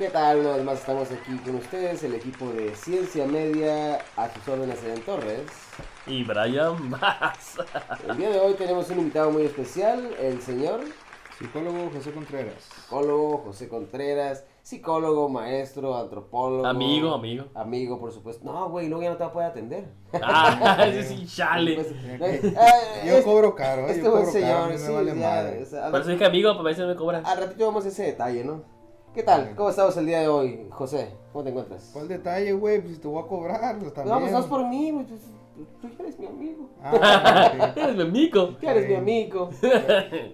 ¿Qué tal? Una vez más estamos aquí con ustedes, el equipo de Ciencia Media, a sus órdenes en Torres. Y Brian más. El día de hoy tenemos un invitado muy especial, el señor Psicólogo José Contreras. psicólogo José Contreras, psicólogo, maestro, antropólogo. Amigo, amigo. Amigo, por supuesto. No, güey, luego ya no te va a poder atender. Ah, ese sí, chale. Pues, Eh, eh, Yo cobro caro, eh, Este yo buen cobro caro, señor, a mí me sí, vale ya, madre. o sea, eso dije amigo, para veces me cobran. Al ratito vamos a ese detalle, ¿no? ¿Qué tal? ¿Cómo estamos el día de hoy, José? ¿Cómo te encuentras? ¿Cuál detalle, güey? Pues si te voy a cobrar, pues también. No, pues no es por mí, güey. Tú, tú ya eres mi amigo. Ah, Eres mi amigo. Tú ya eres mi Sí. amigo.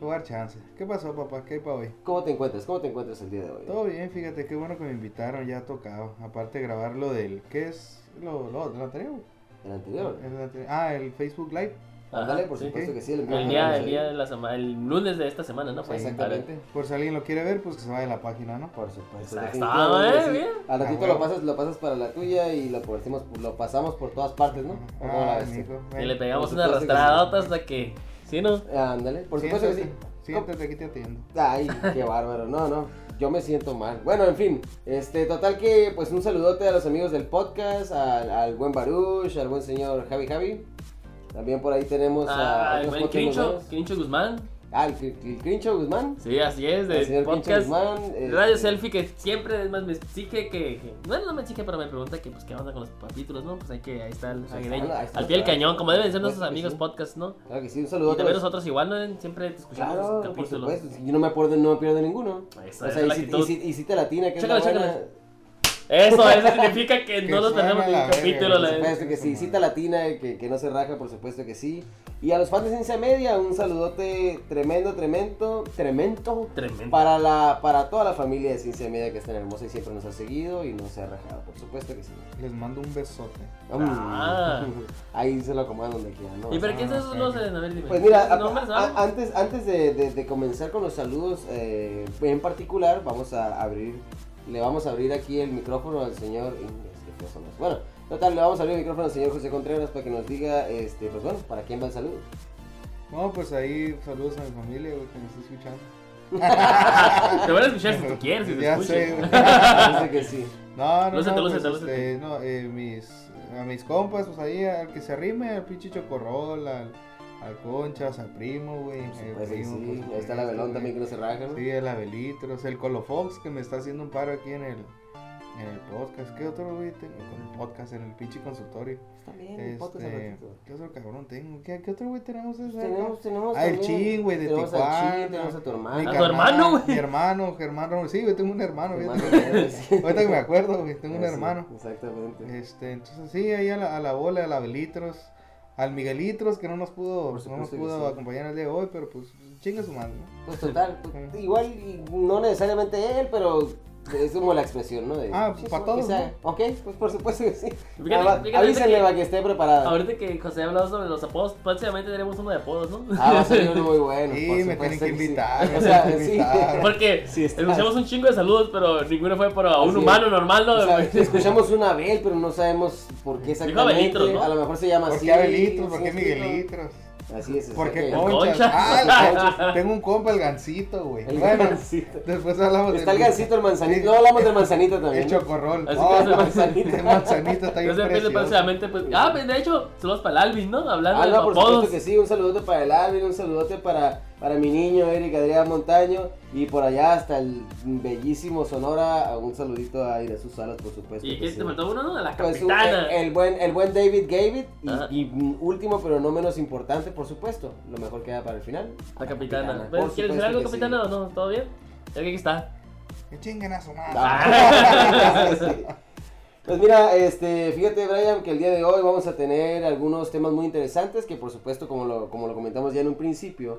dar chance. ¿Qué pasó, papá? ¿Qué hay para hoy? ¿Cómo te encuentras? ¿Cómo te encuentras el día de hoy? Todo bien, fíjate, qué bueno que me invitaron, ya ha tocado. Aparte de grabar lo del... ¿Qué es lo, lo, lo anterior? El anterior. El anterior- Ah, el Facebook Live. Ándale, por sí. supuesto que sí. El, El día, el día de la semana, el lunes de esta semana, ¿no? Pues, Exactamente. Por si alguien lo quiere ver, pues que se vaya a la página, ¿no? Por supuesto. Está- está, sí. eh, bien. Al ratito Ah, lo huevo. pasas, lo pasas para la tuya y lo, partimos- lo pasamos por todas partes, ¿no? ¿O cómo la Ah, Y le pegamos una arrastradota hasta que. ¿Sí, no? Ándale, por supuesto que sí. Siéntate, aquí te atiendo. Ay, qué bárbaro. No, no. Yo me siento mal. Bueno, en fin. Este, total que, pues un saludote a los amigos del podcast, al, al buen Baruch, al buen señor Javi Javi. También por ahí tenemos a Ah, el Crincho, Guzmán. Ah, el, el Crincho Guzmán. Sí, así es, de podcast. Guzmán. este, Radio Selfie que siempre es más me exige que, que- bueno no me exige pero me pregunta que pues qué onda con los capítulos no pues hay que ahí está el Pues ahí está, ahí está, al pie del cañón como deben ser Por nuestros amigos sí. podcast no Claro que sí, un y saludote. también los- nosotros igual no siempre te escuchamos Claro, los por capítulos supuesto. Yo no me, acuerdo, no me pierdo ninguno. Esa o es sea, y si, y, si, y si te latina, que es Chécale, la buena. Eso eso significa que, Que no nos suena tenemos ningún verga, capítulo Por la- supuesto que sí, cita latina, que, que no se raja, por supuesto que sí. Y a los fans de Ciencia Media, un saludote tremendo, tremendo, tremendo. tremendo Para, la, para toda la familia de Ciencia Media que es tan hermosa y siempre nos ha seguido y no se ha rajado, por supuesto que sí. Les mando un besote. Ah. Mm. Ahí se lo acomodan donde quieran, ¿no? y pero quién Ah, son ok. esos los de a ver dime Pues mira, antes, antes de, de- de comenzar con los saludos, eh, en particular vamos a abrir, le vamos a abrir aquí el micrófono al señor, bueno, total, le vamos a abrir el micrófono al señor José Contreras para que nos diga, este, pues bueno, para quién va el saludo. No, pues ahí saludos a mi familia, güey, que me está escuchando. te van a escuchar si tú quieres si te Ya sé, güey. Parece que sí. No, no, Lúcete, no, lúcete, pues, lúcete. este, no, eh, mis, a mis compas, pues ahí, al que se arrime, al pinche chocorrol, al, al conchas, al primo, güey. Pues primo, sí, ahí está el Abelón también que no se raja, ¿no? Sí, el Abelitros, el Colofox, que me está haciendo un paro aquí en el, en el podcast. ¿Qué otro, güey, tengo? Con el podcast, en el pinche consultorio. Está bien, el podcast Este. ¿Qué otro cabrón tengo? ¿Qué, qué otro, güey, tenemos? ese? Tenemos, tenemos Ah, el también- Chin, güey, de tenemos Tijuana. al Chin, tenemos a tu Mi hermano. ¿A tu hermano, güey? Mi hermano, Germán Robles. Sí, güey, tengo un hermano, Hermano. Ahorita que me acuerdo, güey, tengo un Ah, sí, hermano. Exactamente. Este, entonces sí, ahí a la, a la bola, al Abelitros, al Miguelitros, que no nos pudo, no nos pudo sí. acompañar el día de hoy, pero pues chinga su madre, ¿no? Pues total, pues, igual y no necesariamente él, pero es como la expresión, ¿no? De, Ah, sí, pa' sí, todos, que sea- Ok, pues por supuesto que sí. Fíjate- fíjate avísenle que- para que esté preparada. ahorita que José habló sobre los apodos próximamente tenemos uno de apodos no Ah, va a salir uno muy bueno. Sí, por me tienen que sí. invitar, me O sea, que sí. invitar. Porque Sí, escuchamos un chingo de saludos, pero ninguno fue para un Así humano es. normal, ¿no? O sea, escuchamos una Abel, pero no sabemos por qué exactamente. Abelitros, ¿no? A lo mejor se llama ¿Por así. qué Abelitros? ¿Por sí, qué sí, Miguelitros? Así es. ¿Por qué exacto. conchas? Conchas. Ah, el conchas. Tengo un compa, el gancito, güey. El Bueno, gancito. después hablamos Está el gancito, el manzanito. Sí. No hablamos del manzanito también. El chocorrol. Así Oh, que es el no, manzanito. El manzanito está bien Entonces pues. Ah, pues de hecho, saludos para el Alvin, ¿no? Hablando Ah, de no, por apodos. supuesto que sí. Un saludote para el Alvin, un saludote para, para mi niño Eric Adrián Montaño. Y por allá hasta el bellísimo Sonora. Un saludito a Irasu Salas, por supuesto. ¿Y qué sí. te faltó uno, no? A la Pues, un- capitana. el, el buen, el buen David Gavit. Y, último, pero no menos importante, por supuesto. Lo mejor queda para el final. La capitana. Por ¿Ves? ¿Quieres decir algo, sí. capitana, o no? ¿Todo bien? Ya que aquí está. Que chinguen a su madre. Ah. Sí. Pues mira, este, fíjate Brian que el día de hoy vamos a tener algunos temas muy interesantes que por supuesto como lo, como lo comentamos ya en un principio,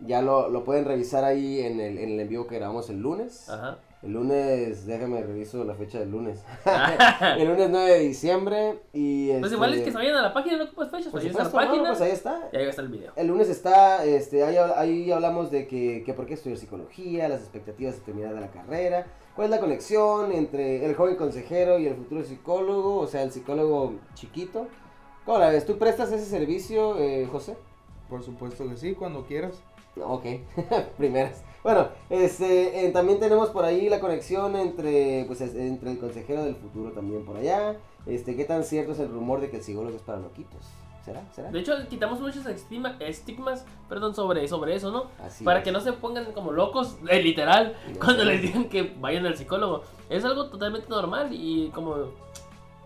ya lo, lo pueden revisar ahí en el, en el envío que grabamos el lunes. Ajá. El lunes, déjame reviso la fecha del lunes. el lunes 9 de diciembre y... Pues este, igual es que se vayan a la página, no ocupas fechas, pues ahí está la no, página. pues ahí está. Y ahí va a estar el video. El lunes está, este, ahí, ahí hablamos de que, que por qué estudiar psicología, las expectativas de terminar de la carrera, cuál es la conexión entre el joven consejero y el futuro psicólogo, o sea, el psicólogo chiquito. ¿Cómo la ves? ¿Tú prestas ese servicio, eh, José? Por supuesto que sí, cuando quieras. Ok, primeras. Bueno, este, eh, también tenemos por ahí la conexión entre, pues, es- entre el consejero del futuro también por allá. Este, ¿qué tan cierto es el rumor de que el psicólogo es para loquitos? ¿Será? ¿Será? De hecho, quitamos muchos estigma- estigmas, perdón, sobre, sobre eso, ¿no? Así Para es. que no se pongan como locos, eh, literal, cuando les digan que vayan al psicólogo. Es algo totalmente normal y como,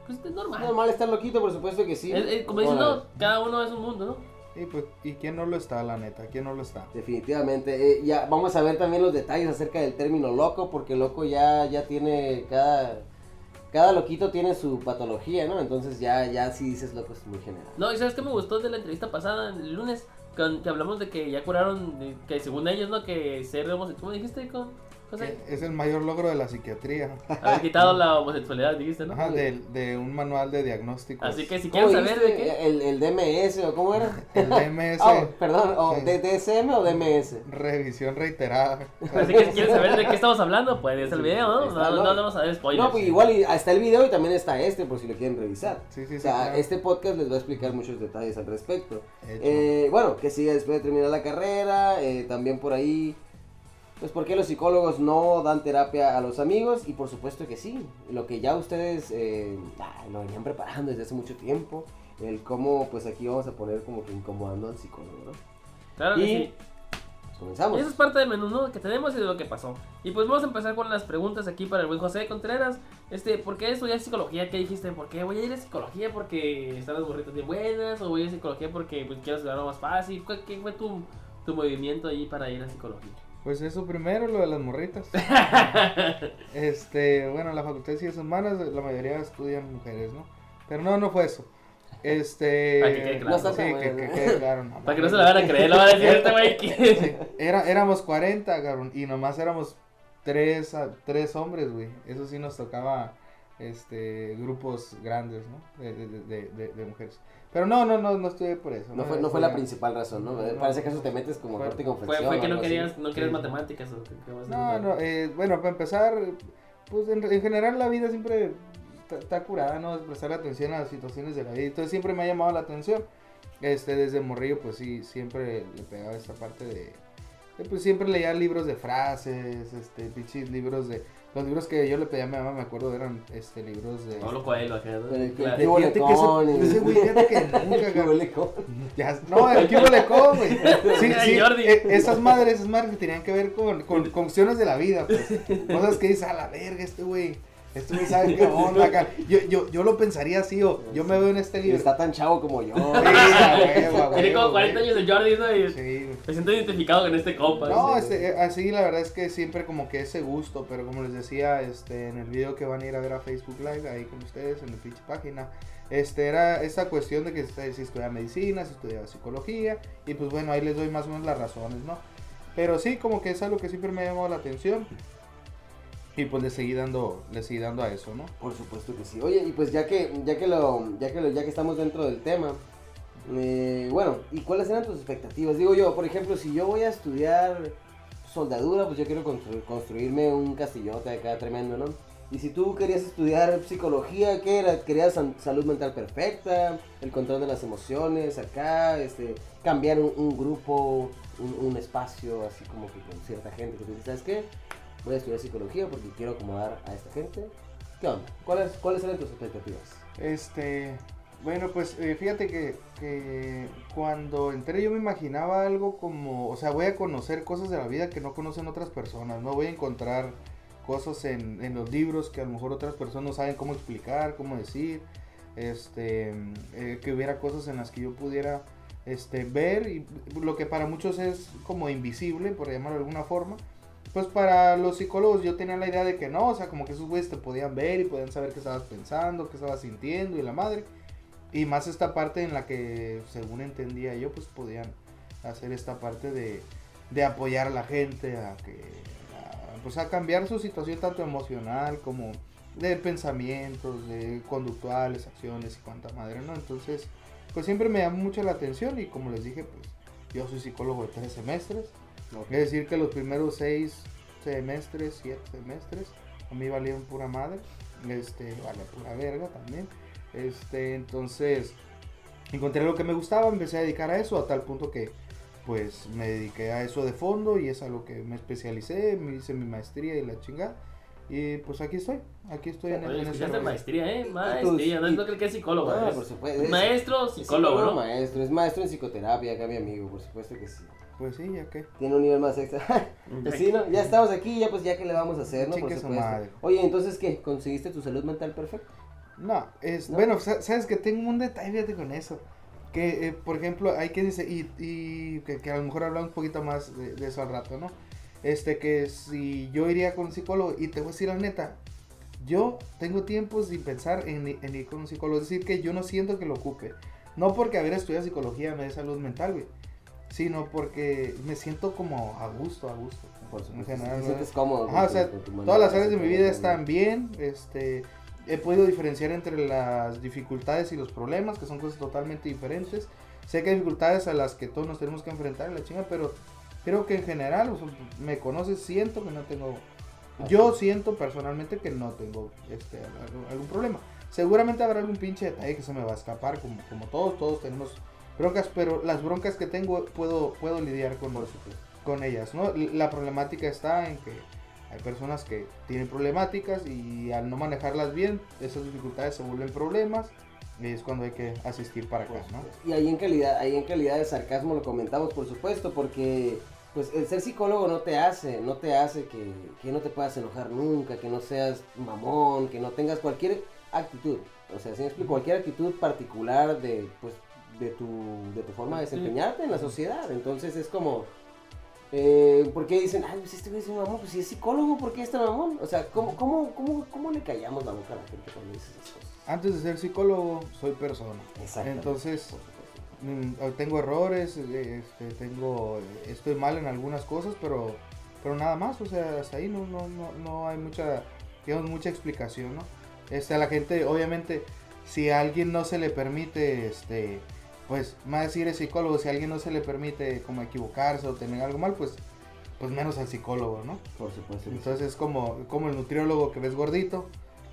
pues es normal. Es normal estar loquito, por supuesto que sí. Es- es- como dicen, no, cada uno es un mundo, ¿no? Y pues, ¿y quién no lo está, la neta? ¿Quién no lo está? Definitivamente. Eh, ya vamos a ver también los detalles acerca del término loco, porque loco ya, ya tiene cada cada loquito tiene su patología, ¿no? Entonces ya ya si dices loco es muy general. No, y sabes qué me gustó de la entrevista pasada el lunes, con- que hablamos de que ya curaron, de- que según ellos, ¿no? Que ser homosexual, ¿cómo dijiste? con José? Es el mayor logro de la psiquiatría. Haber quitado la homosexualidad, dijiste, ¿no? Ajá, de, de un manual de diagnósticos. Así que si ¿Cómo quieren saber de qué, El, el DMS o cómo era? El DMS, Oh, perdón, o Sí. DSM o DMS. revisión reiterada. así que si quieren saber de qué estamos hablando, pues es el video, ¿no? está, No, ¿no? no vamos a dar spoilers. No, pues igual está el video y también está este por si lo quieren revisar. Sí, sí, O sí. sea, claro. este podcast les va a explicar muchos detalles al respecto. Eh, bueno, que siga después de terminar la carrera, eh, también por ahí, pues por qué los psicólogos no dan terapia a los amigos y por supuesto que sí, lo que ya ustedes eh, lo venían preparando desde hace mucho tiempo, el cómo pues aquí vamos a poner como que incomodando al psicólogo, ¿no? Claro que sí. Pues comenzamos. Y eso es parte del menú ¿no? que tenemos y de lo que pasó. Y pues vamos a empezar con las preguntas aquí para el buen José Contreras. Este, ¿por qué estudiar psicología? ¿Qué dijiste? ¿Por qué voy a ir a psicología porque están las burritas bien buenas? ¿O voy a ir a psicología porque pues, quiero estudiar algo más fácil? ¿Cuál- ¿Qué fue tu, tu movimiento ahí para ir a psicología? Pues eso primero, lo de las morritas. este, bueno, la Facultad de Ciencias Humanas, la mayoría estudian mujeres, ¿no? Pero no, no fue eso. Este. Para que quede claro. No está sí, tan que, quede claro. no Para que no se la van a creer, lo van a decir este güey. Sí, Era, éramos 40, cabrón, y nomás éramos tres, a- tres hombres, güey. Eso sí nos tocaba este grupos grandes, ¿no? De, de, de, de, de mujeres. Pero no, no, no, no estuve por eso. No fue, no fue la Estudié- principal razón, ¿no? No, no. Parece que eso te metes como corte con Fue, que no querías, no querías Sí. matemáticas o qué- qué vas a No, no, eh, bueno, para empezar, pues en, en general la vida siempre está- curada, ¿no? Es prestar atención a las situaciones de la vida. Entonces siempre me ha llamado la atención. Este, desde morrillo, pues sí, siempre le pegaba esta parte de... Pues siempre leía libros de frases, este, pinches libros de... Los libros que yo le pedía a mi mamá, me acuerdo, eran este, libros de... Pablo Coelho acá, el que- Claro. ¿Qué huele Fíjate que que no, el Cubo le come, güey. Sí, sí, Jordi. eh, esas madres, esas madres que tenían que ver con, con, con cuestiones de la vida, pues. Cosas que dices, a la verga, este güey. Este güey sabe qué onda acá. Yo, yo, yo lo pensaría así, o yo me veo en este Y libro. está tan chavo como yo. Sí, Tiene como huevo, 40 güey. años de Jordi, ¿no? Y Sí, me siento identificado con este compa. No, este, eh, así la verdad es que siempre como que ese gusto, pero como les decía, este, en el video que van a ir a ver a Facebook Live, ahí con ustedes, en la pinche página, este, era esa cuestión de que este, si estudiaba medicina, si estudiaba psicología, y pues bueno, ahí les doy más o menos las razones, ¿no? Pero sí, como que es algo que siempre me ha llamado la atención, y pues le seguí dando, le seguí dando a eso, ¿no? Por supuesto que sí. Oye, y pues ya que, ya que lo, ya que lo, ya que estamos dentro del tema, eh, bueno, ¿y cuáles eran tus expectativas? Digo yo, por ejemplo, si yo voy a estudiar soldadura, pues yo quiero construir, construirme un castillote acá tremendo, ¿no? Y si tú querías estudiar psicología, ¿qué era? ¿Querías salud mental perfecta? El control de las emociones acá, este, cambiar un, grupo, un, espacio así como que con cierta gente ¿sabes qué? Voy a estudiar psicología porque quiero acomodar a esta gente. ¿Qué onda? ¿Cuáles, cuáles eran tus expectativas? Este, bueno, pues eh, fíjate que, cuando entré yo me imaginaba algo como, o sea, voy a conocer cosas de la vida que no conocen otras personas, no voy a encontrar cosas en, en los libros que a lo mejor otras personas no saben cómo explicar, cómo decir, este, eh, que hubiera cosas en las que yo pudiera este, ver y lo que para muchos es como invisible, por llamarlo de alguna forma. Pues para los psicólogos yo tenía la idea de que no, o sea, como que esos güeyes te podían ver y podían saber qué estabas pensando, qué estabas sintiendo y la madre. Y más esta parte en la que, según entendía yo, pues podían hacer esta parte de, de apoyar a la gente a que, a, pues a cambiar su situación tanto emocional como de pensamientos, de conductuales, acciones y cuanta madre, ¿no? Entonces, pues siempre me llamó mucho la atención y como les dije, pues yo soy psicólogo de tres semestres. Es decir, que los primeros seis semestres, siete semestres, a mí valieron pura madre. Este, vale pura verga también. Este, entonces, encontré lo que me gustaba, empecé a dedicar a eso, a tal punto que, pues me dediqué a eso de fondo y es a lo que me especialicé, me hice mi maestría y la chingada. Y pues aquí estoy, aquí estoy en, Oye, en maestría, ¿eh? Maestría, no, y- no creo que es psicólogo. Ah, es por supuesto, es- Maestro, Es psicólogo, ¿no? maestro, es maestro en psicoterapia, acá mi amigo, por supuesto que sí. Pues sí, ya que. Tiene un nivel más extra. pues sí, ¿no? Ya estamos aquí, ya pues ya que le vamos a hacer, ¿no? Por supuesto. madre. Oye, entonces, ¿qué? ¿Conseguiste tu salud mental perfecta? No, es, ¿No? bueno, sa- sabes que tengo un detalle fíjate, con eso. Que, eh, por ejemplo, hay que dice, y, y que, que a lo mejor hablamos un poquito más de, de eso al rato, ¿no? Este, que si yo iría con un psicólogo, y te voy a decir la neta, yo tengo tiempo sin pensar en, en ir con un psicólogo, es decir, que yo no siento que lo ocupe. No porque haber estudiado psicología me dé salud mental, güey, sino porque me siento como a gusto, a gusto. Por En general, ¿no? sientes cómodo. Ajá, o sea, todas las áreas de mi vida están bien, este, he podido diferenciar entre las dificultades y los problemas, que son cosas totalmente diferentes. Sé que hay dificultades a las que todos nos tenemos que enfrentar en la chinga, pero creo que en general, o sea, me conoces, siento que no tengo, yo siento personalmente que no tengo este, algún, algún problema. Seguramente habrá algún pinche detalle que se me va a escapar, como, como todos, todos tenemos broncas, pero las broncas que tengo puedo, puedo lidiar con, con ellas, ¿no? La problemática está en que hay personas que tienen problemáticas y al no manejarlas bien, esas dificultades se vuelven problemas y es cuando hay que asistir para acá, ¿no? Y ahí en calidad, ahí en calidad de sarcasmo lo comentamos, por supuesto, porque pues el ser psicólogo no te hace, no te hace que, que no te puedas enojar nunca, que no seas mamón, que no tengas cualquier actitud. O sea, si me explico, cualquier actitud particular de, pues, de tu, de tu forma de desempeñarte en la sociedad. Entonces es como, eh, ¿por qué dicen, ay, pues este güey es un mamón? Pues si es psicólogo, ¿por qué es tan mamón? O sea, ¿cómo, cómo, cómo, cómo le callamos la boca a la gente cuando dice esas cosas? Antes de ser psicólogo, soy persona. Exactamente. Entonces. Mm, tengo errores, eh, este, tengo, estoy mal en algunas cosas, pero, pero nada más, o sea, hasta ahí no, no, no, no hay mucha, digamos, mucha explicación, ¿no? Este, a la gente, obviamente, si a alguien no se le permite, este, pues, más decir es psicólogo, si a alguien no se le permite como equivocarse o tener algo mal, pues, pues menos al psicólogo, ¿no? Por supuesto. Entonces es como, como el nutriólogo que ves gordito,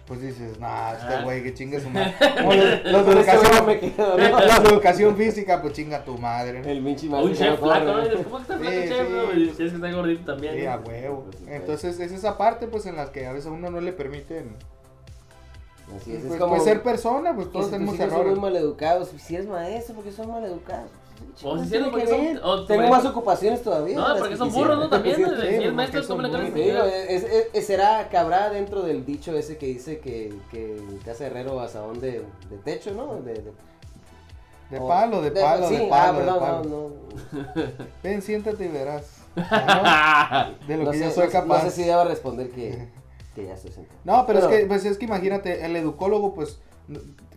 pues dices, nah, este Ah. güey que chingue su madre. Como los, los ese educación, güey me quedo, ¿no? los de educación física, pues chinga tu madre. ¿no? El Minchi Un Madre que chef flaco, ¿no? ¿Cómo que está flaco Sí, chef? sí. no? Y si es que está gordito también. Sí, ¿no? a huevo. Entonces es esa parte pues en las que a veces a uno no le permiten Así es, es pues, como pues, ser persona, pues todos tenemos hijos son errores. muy maleducados. Si eres maestro, porque son maleducados? O si Tiene son- porque que son- o- Tengo más ocupaciones todavía. No, porque que son burros, ¿no? También, Sí, ¿no? sí, Si porque maestro, son ¿cómo le muy- cambias Te digo, es, es- es- será, cabrá dentro del dicho ese que dice que, que casa herrero asadón de, de techo, ¿no? De, de- De o- palo, de palo, sí, de ah, palo, de palo. no, no. Ven, siéntate y verás. ¿no? De lo no que sé, yo soy capaz. No sé si debo responder que, ya. No, pero, Pero- es que pues es que imagínate, el educólogo pues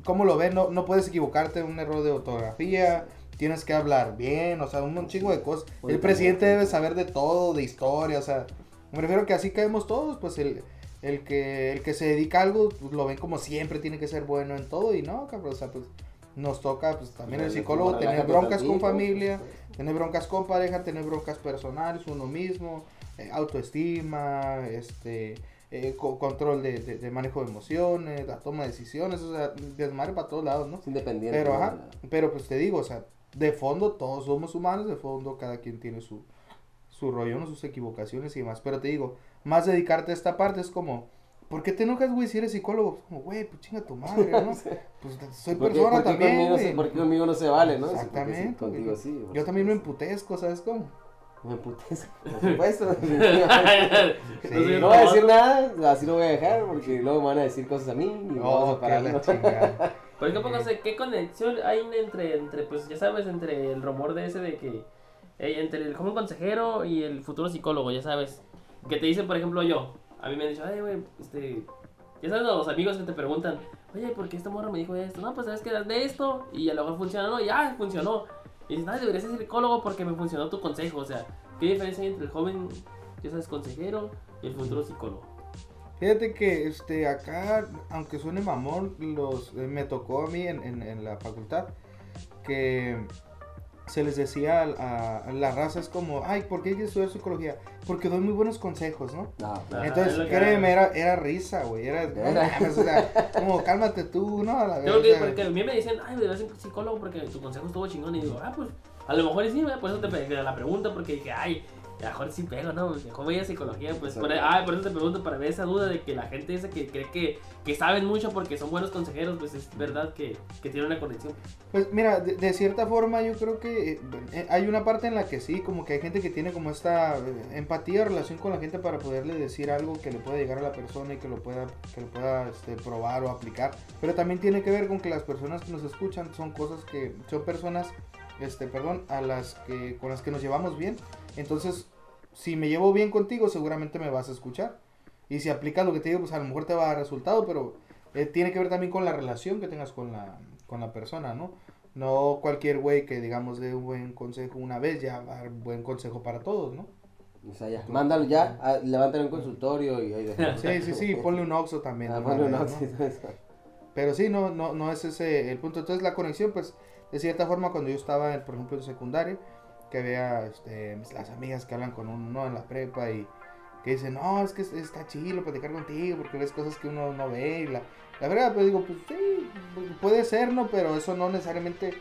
¿cómo lo ve? No, no puedes equivocarte en un error de ortografía, tienes que hablar bien, o sea, un, un chingo de cosas. Muy El presidente bien. debe saber de todo, de historia, o sea, me refiero que así caemos todos, pues el, el que el que se dedica a algo pues, lo ven como siempre tiene que ser bueno en todo y no, cabrón, o sea, pues nos toca pues también el psicólogo tener broncas con familia, supuesto. tener broncas con pareja, tener broncas personales, uno mismo, eh, autoestima, este, eh, co- control de, de- de manejo de emociones, la toma de decisiones, o sea, desmadre para todos lados, ¿no? Independiente. Pero, ajá, pero pues te digo, o sea, de fondo todos somos humanos, de fondo cada quien tiene su, su rollo, ¿no? sus equivocaciones y demás, pero te digo, más dedicarte a esta parte es como... ¿Por qué te enojas, güey, si eres psicólogo? Como, güey, pues chinga tu madre, ¿no? Pues soy ¿Por qué- persona por qué también, conmigo, güey. por qué conmigo no se vale, no? Porque sí, Exactamente. contigo sí. Yo también me supuesto. emputezco, ¿sabes cómo? Me emputezco, por supuesto. Sí. no voy a decir nada, así lo voy a dejar, porque luego me van a decir cosas a mí y vamos Oh, a que parar. la chingada. Por ejemplo, no sé qué conexión hay entre, entre, pues ya sabes, entre el rumor de ese de que, eh, entre el joven consejero y el futuro psicólogo, ya sabes. Que te dicen, por ejemplo, yo, a mí me han dicho, ay, güey, este, ya sabes, los amigos que te preguntan, oye, ¿por qué esta morra me dijo esto? No, pues sabes que de esto, y a lo mejor funciona, no, y ya, funcionó. Y dices, ay, deberías ser psicólogo porque me funcionó tu consejo, o sea, ¿qué diferencia hay entre el joven, ya sabes, consejero y el futuro psicólogo? Fíjate que este acá, aunque suene mamón, los eh, me tocó a mí en la facultad que se les decía a, a la raza es como, ay, ¿por qué hay que estudiar psicología? Porque doy muy buenos consejos, ¿no? No, Ah, claro. Entonces, es que créeme, era, era risa, güey. Era, no Era. mames, o sea, como cálmate tú, ¿no? A la Yo vez, que porque a mí me dicen, ay, deberías ser psicólogo porque tu consejo estuvo chingón. Y digo, ah, pues, A lo mejor sí, por eso te pegué la pregunta, porque dije, ay, a lo mejor sí pego, ¿no? Mejor voy a psicología, pues por, ah, por eso te pregunto, para ver esa duda de que la gente esa que cree que, que saben mucho porque son buenos consejeros, pues es verdad que, que tiene una conexión. Pues mira, de, de cierta forma yo creo que eh, eh, hay una parte en la que sí, como que hay gente que tiene como esta eh, empatía o relación con la gente para poderle decir algo que le pueda llegar a la persona y que lo pueda, que lo pueda este, probar o aplicar. Pero también tiene que ver con que las personas que nos escuchan son cosas que son personas, este, perdón, a las que con las que nos llevamos bien. Entonces, si me llevo bien contigo, seguramente me vas a escuchar. Y si aplicas lo que te digo, pues a lo mejor te va a dar resultado, pero eh, tiene que ver también con la relación que tengas con la, con la persona, ¿no? No cualquier güey que, digamos, dé un buen consejo una vez, ya va a dar buen consejo para todos, ¿no? O sea, ya, mándalo ya, a, levántalo en consultorio y ahí. Sí, sí, sí, ponle un oxo también. Ah, ¿no? ponle un ¿no? oxo eso. Pero sí, no, no, no es ese el punto. Entonces la conexión, pues, de cierta forma, cuando yo estaba, por ejemplo, en secundaria, que vea este, las amigas que hablan con uno en la prepa y que dicen, no, es que es- está chido platicar contigo porque ves cosas que uno no ve. Y la, la verdad, pues digo, pues sí, puede ser, ¿no? Pero eso no necesariamente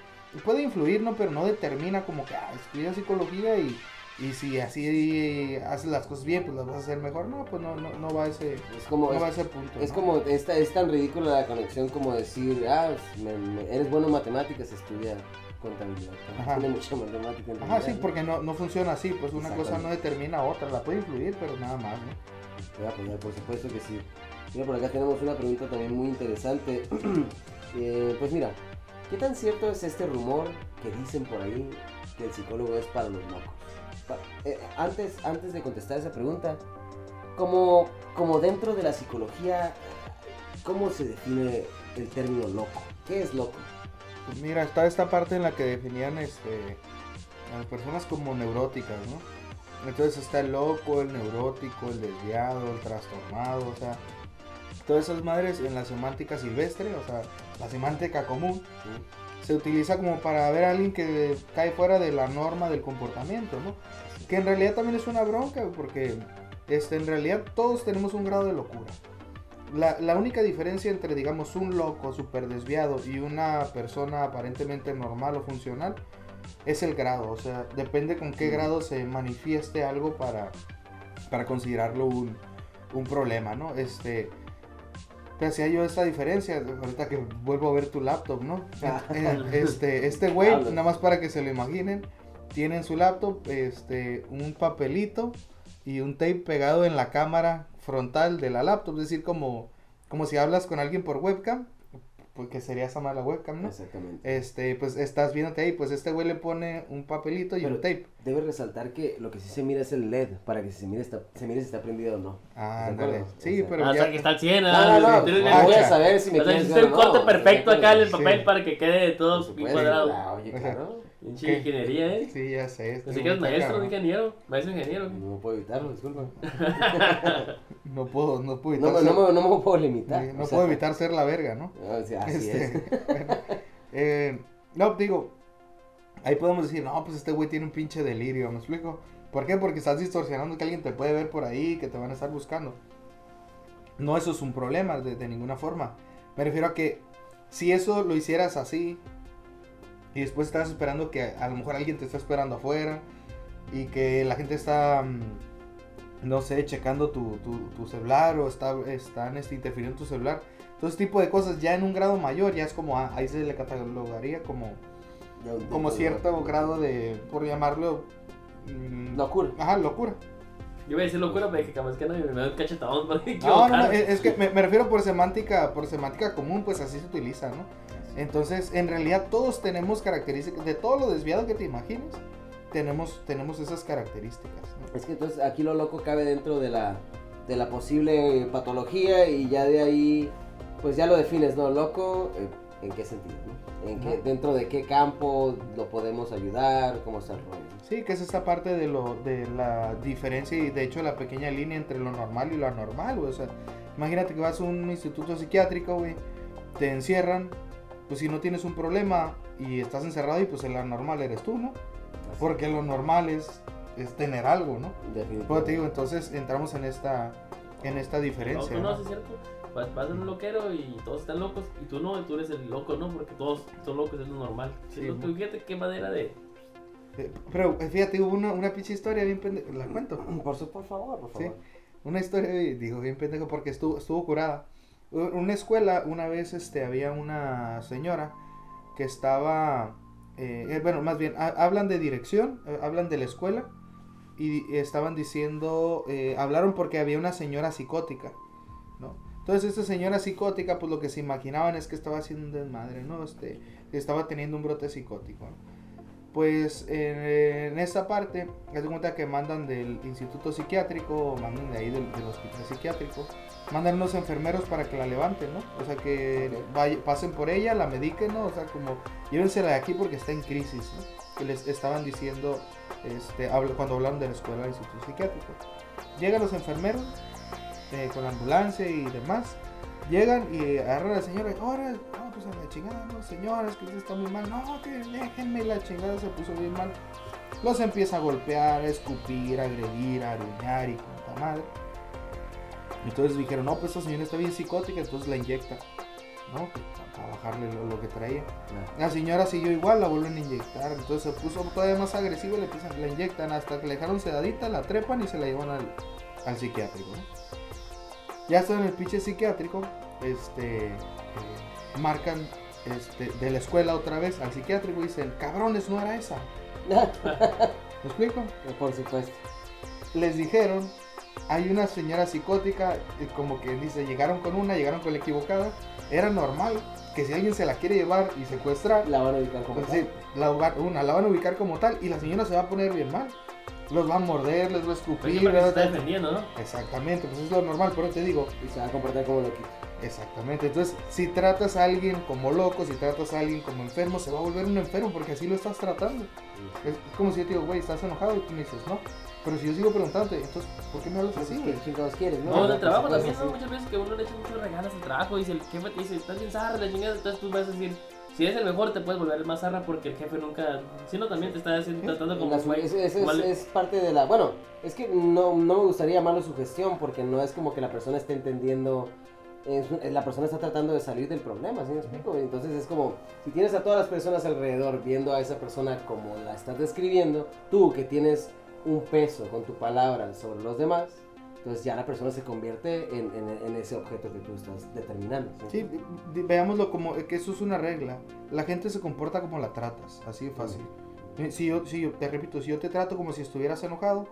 puede influir, ¿no? Pero no determina como que, ah, estudia psicología y, y si así haces las cosas bien, pues las vas a hacer mejor. No, pues no, no, no va a ese, Es como, no es, va a ese punto. es ¿no? como, esta, es tan ridícula la conexión como decir, ah, me- me- eres bueno en matemáticas, estudia contabilidad. Ajá. Tiene mucha matemática en Ajá, sí, ¿no? porque no, no funciona así, pues una cosa no determina otra, la puede influir, pero nada más, ¿no? Te voy a apoyar, por supuesto que sí. Mira, por acá tenemos una pregunta también muy interesante. Eh, pues mira, ¿qué tan cierto es este rumor que dicen por ahí que el psicólogo es para los locos? Pa- eh, antes, antes de contestar esa pregunta, como, como dentro de la psicología, ¿cómo se define el término loco? ¿Qué es loco? Mira, está esta parte en la que definían este, a las personas como neuróticas, ¿no? Entonces está el loco, el neurótico, el desviado, el trastornado, o sea, todas esas madres en la semántica silvestre, o sea, la semántica común, se utiliza como para ver a alguien que cae fuera de la norma del comportamiento, ¿no? Que en realidad también es una bronca, porque este, en realidad todos tenemos un grado de locura. La, la única diferencia entre, digamos, un loco súper desviado y una persona aparentemente normal o funcional es el grado. O sea, depende con qué grado se manifieste algo para, para considerarlo un, un problema, ¿no? Este, te hacía yo esta diferencia, ahorita que vuelvo a ver tu laptop, ¿no? Este, este güey, nada más para que se lo imaginen, tiene en su laptop este, un papelito y un tape pegado en la cámara frontal de la laptop, es decir, como, como si hablas con alguien por webcam, porque sería esa mala webcam, ¿no? Exactamente. Este, pues estás viéndote ahí, pues este güey le pone un papelito y Pero- un tape. Debe resaltar que lo que sí se mira es el LED, para que se mire, está, se mire si está prendido o no. Ah, ¿De ándale. acuerdo? Sí, O sea, pero Ah, o ya- sea, que está al 100, No, ah, no, pues, voy a saber si me O sea, quieres hiciste no, corte perfecto acá en el Sí. papel para que quede todo bien cuadrado. ah, Oye, claro. Pinche ¿Qué? ingeniería, ¿eh? Sí, ya sé. Así que eres maestro, ingeniero. Maestro ingeniero. No puedo evitarlo, disculpa. No puedo, no puedo evitar, no, ser, me, no me puedo limitar. no sea, puedo evitar ser la verga, ¿no? o sea, así Este, es. bueno, eh, no, digo, ahí podemos decir, no, pues este güey tiene un pinche delirio, ¿me explico? ¿Por qué? Porque estás distorsionando que alguien te puede ver por ahí, que te van a estar buscando. No, eso es un problema de, ninguna forma. Me refiero a que si eso lo hicieras así y después estás esperando que a lo mejor alguien te está esperando afuera y que la gente está, mm, no sé, checando tu, tu- tu celular o está, están este, interfiriendo en tu celular. Todo ese tipo de cosas ya en un grado mayor, ya es como, ah, ahí se le catalogaría como, Como cierto grado de, por llamarlo, mm, Locura. Ajá, locura. Yo iba a decir locura, pero dije, capaz que no, me da un cachetadón No, no, no, es, que me, me refiero por semántica, por semántica común, pues así se utiliza, ¿no? Entonces, en realidad todos tenemos características, de todo lo desviado que te imagines, tenemos, tenemos esas características. ¿no? Es que entonces aquí lo loco cabe dentro de la, de la posible patología y ya de ahí, pues ya lo defines, ¿no? Loco, eh, ¿en qué sentido? no? ¿En dentro de qué campo lo podemos ayudar? ¿Cómo está el rollo? Sí, que es esta parte de, lo, de la diferencia y de hecho la pequeña línea entre lo normal y lo anormal, güey. O sea, imagínate que vas a un instituto psiquiátrico, güey, te encierran, pues si no tienes un problema y estás encerrado y pues el anormal eres tú, ¿no? Así, Porque lo normal es, es tener algo, ¿no? definitivamente. Pues te digo, entonces entramos en esta, en esta No, diferencia. no, ¿no? sí es cierto. Vas, vas en un loquero y todos están locos. Y tú no, tú eres el loco, ¿no? Porque todos son locos, es lo normal. Sí, Sí, tú, ¿no? fíjate qué manera de, Eh, Pero eh, fíjate, hubo una, una pinche historia bien pendeja. ¿La cuento? Por, su, por favor, por Sí. favor. Una historia, eh, digo, bien pendejo porque estuvo, estuvo curada. Una escuela, una vez este, había una señora que estaba, eh, bueno, más bien, ha- hablan de dirección, eh, hablan de la escuela y estaban diciendo, eh, hablaron porque había una señora psicótica. Entonces esta señora psicótica, pues lo que se imaginaban es que estaba haciendo un desmadre, ¿no? Este, que estaba teniendo un brote psicótico, ¿no? Pues en, en esta parte, haz de cuenta que mandan del instituto psiquiátrico, mandan de ahí del, del hospital psiquiátrico, mandan unos enfermeros para que la levanten, ¿no? O sea, que vaya- pasen por ella, la mediquen, ¿no? O sea, como llévensela de aquí porque está en crisis, ¿no? Que les estaban diciendo este, cuando hablaron de la escuela del instituto psiquiátrico. Llegan los enfermeros eh, con la ambulancia y demás. Llegan y agarran a la señora. Ahora, no, pues a la chingada, no, señoras, que usted está muy mal. No, que déjenme, la chingada se puso bien mal. Los empieza a golpear, a escupir, a agredir, a aruñar y cuanta madre. Entonces dijeron, no, pues esta señora está bien psicótica, entonces la inyecta. ¿No? Para bajarle lo, lo que traía. La señora siguió igual, la vuelven a inyectar. Entonces se puso todavía más agresiva y le empiezan, la inyectan hasta que le dejaron sedadita, la trepan y se la llevan al, al psiquiátrico. ¿no? Ya está en el pinche psiquiátrico. Este. eh, marcan este, de la escuela otra vez al psiquiátrico y dicen, cabrones, no era esa. ¿Me explico? por supuesto. Les dijeron, hay una señora psicótica, eh, como que dice, llegaron con una, llegaron con la equivocada. Era normal que si alguien se la quiere llevar y secuestrar, La van a ubicar como pues tal. sí, la, una, la van a ubicar como tal y la señora se va a poner bien mal. Los va a morder, les va a Pues escupir. que porque se ¿verdad? está defendiendo, ¿no? Exactamente, pues es lo normal, pero te digo, Y se va a comportar como loquito. exactamente. Entonces, si tratas a alguien como loco, si tratas a alguien como enfermo, se va a volver un enfermo porque así lo estás tratando. Es, es como si yo te digo, güey, estás enojado y tú me dices, no. Pero si yo sigo preguntándote, entonces, ¿por qué me hablas así? ¿qué chingados quieres, no? No, en el trabajo pues, también, así. ¿no? Muchas veces que uno le echa muchos regalos al trabajo y el jefe te dice, estás bien zarra, la chingada, entonces tú vas a decir, si eres el mejor te puedes volver el más zarra porque el jefe nunca, si no también te está haciendo, tratando como La es, es parte de la. Bueno, es que no, no me gustaría llamarlo sugestión porque no es como que la persona esté entendiendo. es la persona está tratando de salir del problema, ¿sí me explico? Entonces es como, si tienes a todas las personas alrededor viendo a esa persona como la estás describiendo, tú que tienes un peso con tu palabra sobre los demás, entonces ya la persona se convierte en, en- en ese objeto que tú estás determinando. Sí, di- veámoslo como que eso es una regla. La gente se comporta como la tratas, así de fácil. Eh, Si yo, si yo, te repito, si yo te trato como si estuvieras enojado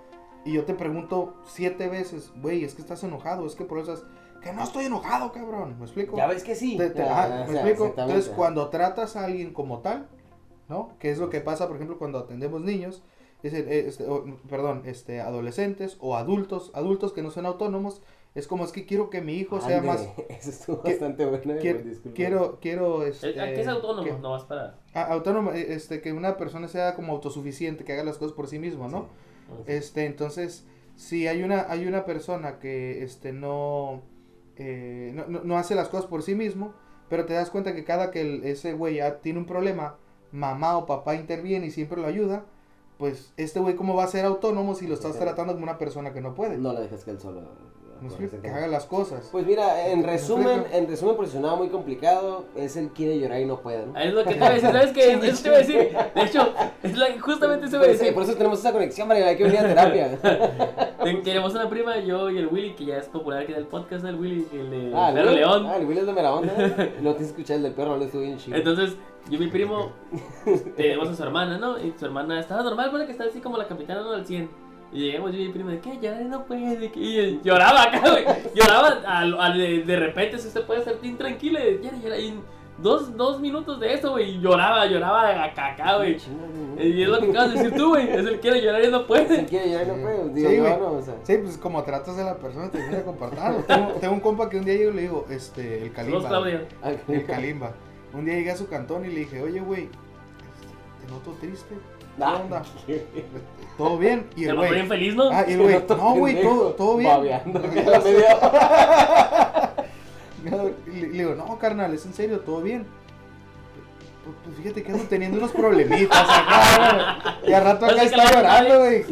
y yo te pregunto siete veces, güey, es que estás enojado, es que por eso es que no estoy enojado, cabrón. ¿Me explico? Ya ves que sí. Te- te- Ah, ajá, o ¿me sea, explico? Entonces, cuando tratas a alguien como tal, ¿no? Que es lo que pasa, por ejemplo, cuando atendemos niños, es el- eh, este, o, perdón, este, adolescentes o adultos, adultos que no son autónomos, es como es que quiero que mi hijo sea más Eso estuvo que- bastante bueno. eh, quiero, quiero, quiero, este, ¿A qué es autónomo? que- No vas para. a- autónomo, eh, este, que una persona sea como autosuficiente, que haga las cosas por sí mismo, ¿no? Este, entonces, si hay una, hay una persona que, este, no, eh, no, no- no hace las cosas por sí mismo, pero te das cuenta que cada que el- ese güey ya tiene un problema, mamá o papá interviene y siempre lo ayuda, pues, este güey, ¿cómo va a ser autónomo si lo estás Sí. tratando como una persona que no puede? No la dejes que él solo. Que haga. las cosas. Pues mira, en ¿Me resumen, en resumen, porque sonaba muy complicado, es el quiere llorar y no puede, ¿no? Es lo que te iba a decir, ¿sabes qué? Eso te iba a decir. De hecho, es la- justamente eso iba a Por eso, decir. por eso tenemos esa conexión, María, hay que venir a terapia. Ten- Tenemos una prima, yo y el Willy, que ya es popular aquí en el podcast, el Willy, el de ah, el Perro León. Ah, el Will es de mera onda. No que escuchar el del perro, le estuvo bien chido. Entonces, yo y mi primo tenemos a su hermana, ¿no? Y su hermana estaba normal, bueno, que estaba así como la capitana, ¿no? Al 100. Y llegamos yo y mi primo de que llorar no puede, que y lloraba acá, güey. Lloraba al, al- de, de repente, si usted puede estar bien tranquilo, y llora, llora, y dos, dos minutos de eso, güey, y lloraba, lloraba acá, acá, güey. Y es lo que acabas de decir tú, güey. Es el quiere llorar y no Si puede. quiere llorar y no puede, digo Sí, yo, güey. no, o sea. Sí, pues como tratas a la persona te viene a comportar. tengo, tengo un compa que un día llego y le digo, este, el. Claudia. El Kalimba. Un día llegué a su cantón y le dije, oye, güey, este, te noto triste. ¿Qué Ah, onda? ¿Todo bien? Y el güey, bien feliz, ¿no? ah, y el güey, no, güey, todo, todo bien. Babeando, y le, le digo, no, carnal, es en serio, todo bien. Pues, pues fíjate que ando teniendo unos problemitas acá, güey. Y al rato acá está llorando, güey.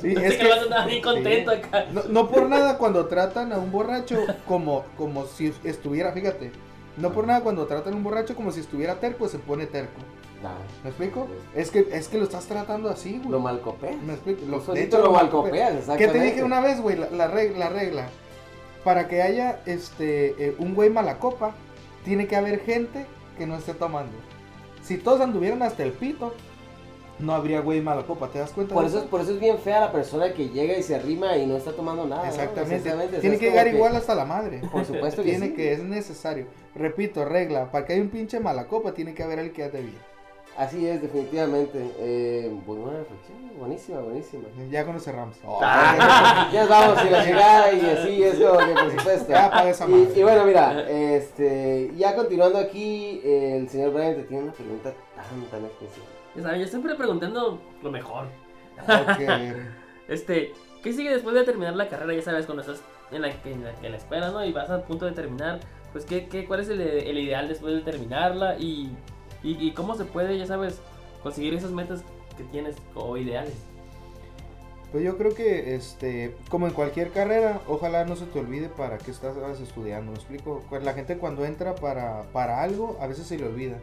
Sí, es que estaba bien contento sí. acá. No, no por nada cuando tratan a un borracho como, como si estuviera, fíjate, no por nada cuando tratan a un borracho como si estuviera terco, se pone terco. Claro. ¿Me explico? Es que, es que lo estás tratando así, güey. Lo malcopeas. ¿Me explico? Lo Lo, solito lo malcopeas, ¿Qué te dije una vez, güey? La, la regla, la regla. Para que haya este eh, un güey mala copa, tiene que haber gente que no esté tomando. Si todos anduvieran hasta el pito, no habría güey mala copa. ¿Te das cuenta? Por de eso, por eso es bien fea la persona que llega y se arrima y no está tomando nada. ¿no? Exactamente. sea, Tiene que llegar igual hasta la madre. Por supuesto que tiene sí. que, es necesario. Repito, regla, para que haya un pinche mala copa, tiene que haber el que ande bien. Así es, definitivamente. Eh, pues buena reflexión, buenísima, buenísima. Ya con eso cerramos. Ah, ya vamos y la llegada y así es como que por supuesto. Ya apaga esa Y, madre. y bueno, mira, este, ya continuando aquí, eh, el señor Brian te tiene una pregunta tan, tan especial. Ya saben, yo siempre preguntando lo mejor. Ok. Este, ¿qué sigue después de terminar la carrera? Ya sabes, cuando estás en la, en la, en la escuela, ¿no? Y vas a punto de terminar, pues, ¿qué, qué, ¿cuál es el, el ideal después de terminarla? Y, y, cómo se puede, ya sabes, conseguir esas metas que tienes o ideales. Pues yo creo que, este, como en cualquier carrera, ojalá no se te olvide para qué estás estudiando. ¿Me explico? Pues la gente cuando entra para, para algo, a veces se le olvida.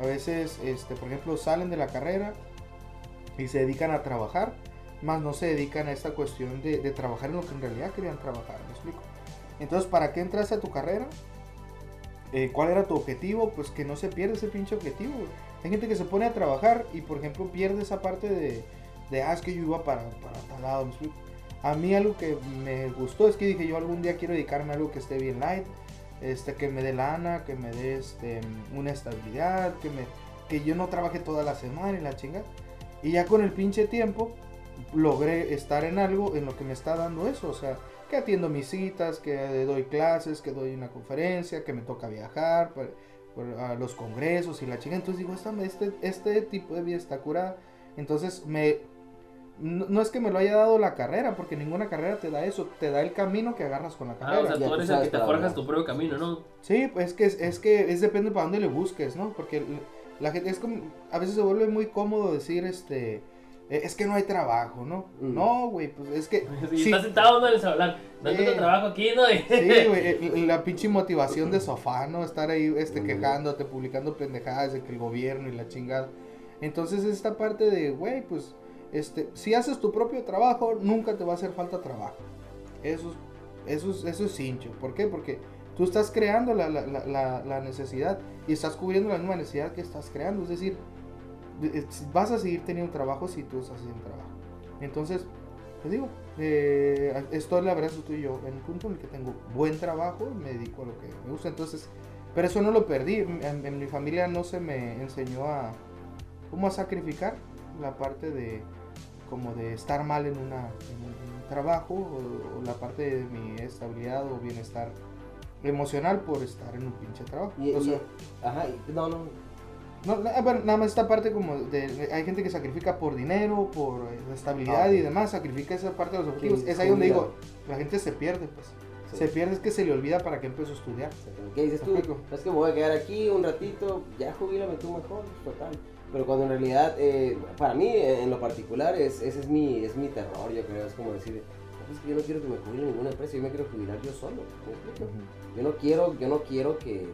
A veces, este, por ejemplo, salen de la carrera y se dedican a trabajar, más no se dedican a esta cuestión de, de trabajar en lo que en realidad querían trabajar. ¿Me explico? Entonces, ¿para qué entraste a tu carrera? Eh, ¿Cuál era tu objetivo? Pues que no se pierda ese pinche objetivo. Hay gente que se pone a trabajar y, por ejemplo, pierde esa parte de, de ah, es que yo iba para, para tal lado. A mí algo que me gustó es que dije, yo algún día quiero dedicarme a algo que esté bien light, este, que me dé lana, que me dé este, una estabilidad, que, me, que yo no trabaje toda la semana y la chinga. Y ya con el pinche tiempo logré estar en algo en lo que me está dando eso. O sea, que atiendo mis citas, que doy clases, que doy una conferencia, que me toca viajar por- por- a los congresos y la chinga. Entonces digo, esta, este, este tipo de vida está curada. Entonces me... No, no es que me lo haya dado la carrera, porque ninguna carrera te da eso, te da el camino que agarras con la Ah, carrera. o sea, tú eres el que te forjas tu propio camino, ¿no? Sí, pues es que es, es que es depende para dónde le busques, ¿no? Porque la gente es como a veces se vuelve muy cómodo decir este es que no hay trabajo, ¿no? Mm. No, güey, pues es que Y sí, estás sentado ¿no? en el celular. No Sí. encuentro trabajo aquí, ¿no? sí, güey, eh, la pinche motivación de sofá, ¿no? Estar ahí este Mm. quejándote, publicando pendejadas de que el gobierno y la chingada. Entonces esta parte de, güey, pues este si haces tu propio trabajo, nunca te va a hacer falta trabajo. Eso es eso es, eso es cincho. ¿Por qué? Porque tú estás creando la, la, la, la- necesidad y estás cubriendo la misma necesidad que estás creando. Es decir, de- eh, vas a seguir teniendo trabajo si tú estás haciendo trabajo. Entonces, te digo, eh, estoy la verdad estoy yo en el punto en el que tengo buen trabajo y me dedico a lo que me gusta. Entonces, pero eso no lo perdí. En, en mi familia no se me enseñó a cómo a sacrificar la parte de como de estar mal en, una, en un, un trabajo o, o la parte de mi estabilidad o bienestar emocional por estar en un pinche trabajo. Y, O y- sea, ajá, y- no, no. No, na- bueno, nada más esta parte como de, hay gente que sacrifica por dinero, por eh, estabilidad Ah, y demás, sacrifica esa parte de los objetivos. Es ahí donde digo, la gente se pierde, pues. sí. Se pierde es que se le olvida para qué empezó a estudiar. ¿Qué dices tú? Es que me voy a quedar aquí un ratito, ya jubílame tú mejor, total. Pero cuando en realidad, eh, para mí en lo particular, es, ese es mi, es mi terror, yo creo. Es como decir, "No, pues que yo no quiero que me jubile ninguna empresa, yo me quiero jubilar yo solo. ¿me explico? Yo no quiero, yo no quiero que,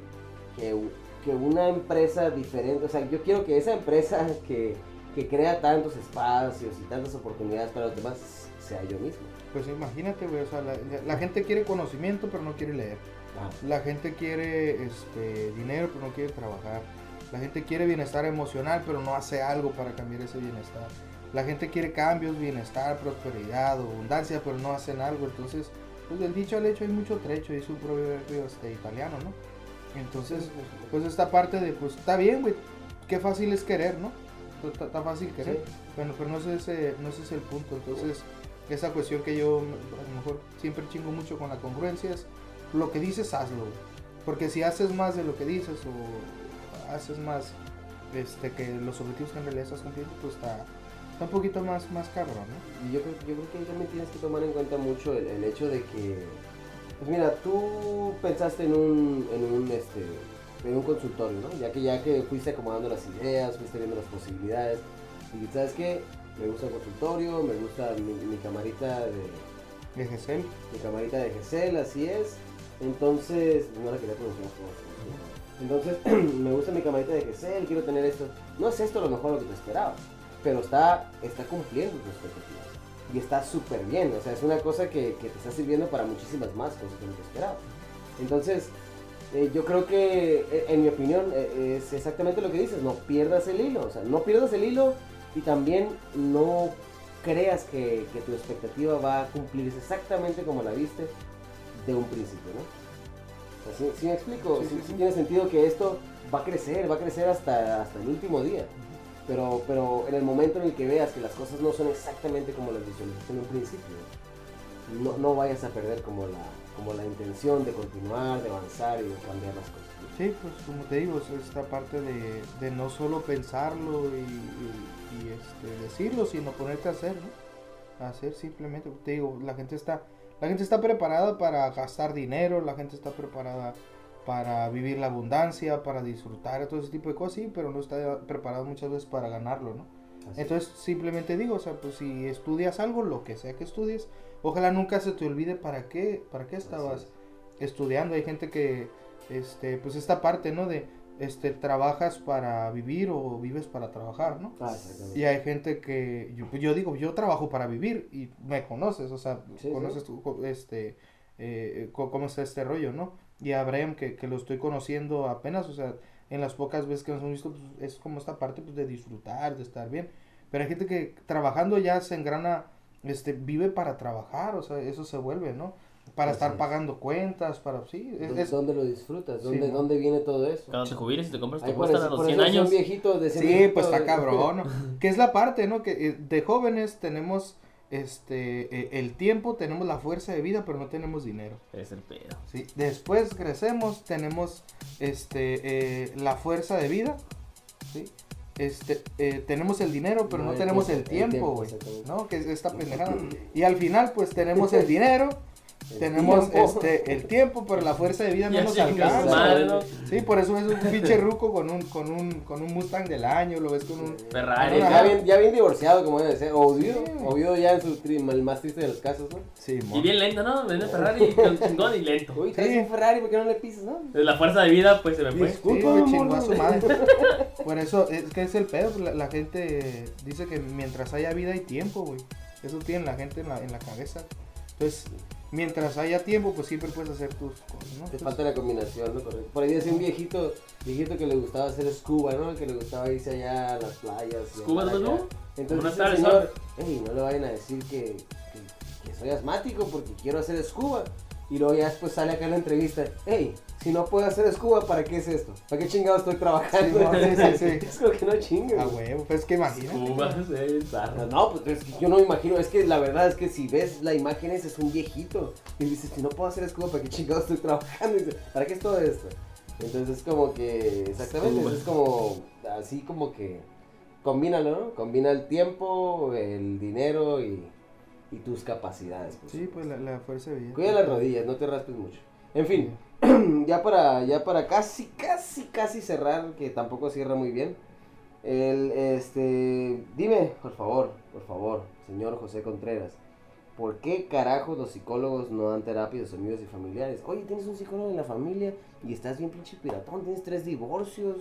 que una empresa diferente, o sea, yo quiero que esa empresa que, que crea tantos espacios y tantas oportunidades para los demás sea yo mismo. Pues imagínate, güey, o sea, la, la gente quiere conocimiento pero no quiere leer. La gente quiere este, dinero pero no quiere trabajar. La gente quiere bienestar emocional pero no hace algo para cambiar ese bienestar. La gente quiere cambios, bienestar, prosperidad, abundancia pero no hacen algo. Entonces, pues del dicho al hecho hay mucho trecho, dice un proverbio este, italiano, ¿no? Entonces, pues esta parte de, pues está bien, güey, qué fácil es querer, ¿no? Está, fácil querer. Bueno, pero no es, ese, no ese es el punto. Entonces, esa cuestión que yo a lo mejor siempre chingo mucho con la congruencia es lo que dices, hazlo. güey. Porque si haces más de lo que dices o haces más este, que los objetivos que en realidad estás cumpliendo, pues está, está un poquito más, más cabrón, ¿no? Y yo creo, yo creo que ahí también tienes que tomar en cuenta mucho el, el hecho de que, pues mira, tú pensaste en un, en un, este, en un consultorio, ¿no? Ya que ya que fuiste acomodando las ideas, fuiste viendo las posibilidades, y sabes qué, me gusta el consultorio, me gusta mi, mi camarita de, De mi camarita de Gesell, así es. Entonces, no la quería pronunciar como Entonces, me gusta mi camarita de Gesell, quiero tener esto. No es esto lo mejor lo que te esperaba, pero está, está cumpliendo tus expectativas. Y está súper bien, o sea, es una cosa que, que te está sirviendo para muchísimas más cosas que no te esperaba. Entonces, eh, yo creo que, eh, en mi opinión, eh, es exactamente lo que dices, no pierdas el hilo, o sea, no pierdas el hilo y también no creas que, que tu expectativa va a cumplirse exactamente como la viste de un principio, ¿no? O sea, ¿sí, sí me explico? Sí sí. tiene sentido que esto va a crecer, va a crecer hasta, hasta el último día. Pero, pero en el momento en el que veas que las cosas no son exactamente como las visualizaste en un principio, no, no vayas a perder como la, como la intención de continuar, de avanzar y de cambiar las cosas. Sí, pues como te digo, es esta parte de, de no solo pensarlo y, y- y, este, decirlo, sino ponerte a hacer, ¿no? A hacer simplemente, te digo, la gente está, la gente está preparada para gastar dinero, la gente está preparada para vivir la abundancia, para disfrutar, todo ese tipo de cosas, sí, pero no está preparado muchas veces para ganarlo, ¿no? Así. Entonces simplemente digo, o sea, pues si estudias algo, lo que sea que estudies, ojalá nunca se te olvide para qué, para qué estabas estudiando. Hay gente que, este, pues esta parte, ¿no? De, este, trabajas para vivir o vives para trabajar, ¿no? Ah. Y hay gente que, yo, yo digo, yo trabajo para vivir y me conoces, o sea, Sí, conoces co- este, eh, co- cómo está este rollo, ¿no? Y a Abraham, que, que lo estoy conociendo apenas, o sea, en las pocas veces que nos hemos visto, pues, es como esta parte pues, de disfrutar, de estar bien. Pero hay gente que trabajando ya se engrana, este, vive para trabajar, o sea, eso se vuelve, ¿no? Para Así estar es. pagando cuentas, para, sí, es, ¿Dónde, es- dónde lo disfrutas? ¿Dónde, ¿no? ¿Dónde viene todo eso? Cuando te jubiles y te compras tu Ahí por Mustang eso- a los por 100 eso es años. viejito de ese Sí, viejito pues está de- cabrón, ¿no? que es la parte, ¿no? Que eh, de jóvenes tenemos este eh, el tiempo, tenemos la fuerza de vida, pero no tenemos dinero. Es el pedo. ¿sí? Después crecemos, tenemos este eh, la fuerza de vida, ¿sí? Este, eh, tenemos el dinero, pero no, No, el tenemos tiempo, el el tiempo, güey. ¿No? Que es esta pendejada. Y al final, pues tenemos el dinero, El tenemos tiempo. este el tiempo, pero la fuerza de vida no nos alcanza. su madre, ¿no? Sí, por eso es un pinche ruco con un, con un, con un Mustang del año, lo ves con un... Ferrari. Ya bien, ya bien divorciado, como debe ser. O viudo. Sí. O viudo ya en su el más triste de los casos, ¿no? Sí, Y bien lento, ¿no? Vende Ferrari con chingón y lento. Uy, traes Sí. un Ferrari, ¿por qué no le pisas, no? La fuerza de vida, pues se me fue. Sí, Disculpa, amor. chingó a su madre. Por eso, es que es el pedo. La, la gente dice que mientras haya vida hay tiempo, güey. Eso tiene la gente en la, en la cabeza. Entonces, mientras haya tiempo, pues siempre puedes hacer tus cosas, ¿no? Te Entonces, falta la combinación, ¿no? Correcto. Por ahí decía un viejito, viejito que le gustaba hacer scuba, ¿no? Que le gustaba irse allá a las playas. ¿Scuba tú? acá. Entonces el señor, hey, no le vayan a decir que, que, que soy asmático porque quiero hacer scuba. Y luego ya después sale acá en la entrevista, hey, si no puedo hacer scuba, ¿para qué es esto? ¿Para qué chingado estoy trabajando? Sí, no, sí, sí, sí. es como que no chingue. A güey. huevo, pues que imagina. Cuba, sí. No, pues es que yo no me imagino, es que la verdad es que si ves la imagen ese es un viejito y dices, si no puedo hacer escudo, ¿para qué chingados estoy trabajando? Y ¿para qué es todo esto? Entonces es como que, exactamente, Escuba. es como, así como que, combínalo, ¿no? Combina el tiempo, el dinero y, y tus capacidades. pues. Sí, pues la, la fuerza de vida. Cuida las rodillas, no te raspes mucho. En fin, ya para, ya para casi, casi, casi cerrar, que tampoco cierra muy bien. El, este, dime, por favor, por favor, señor José Contreras, ¿por qué carajos los psicólogos no dan terapia a sus amigos y familiares? Oye, tienes un psicólogo en la familia y estás bien pinche piratón, tienes tres divorcios,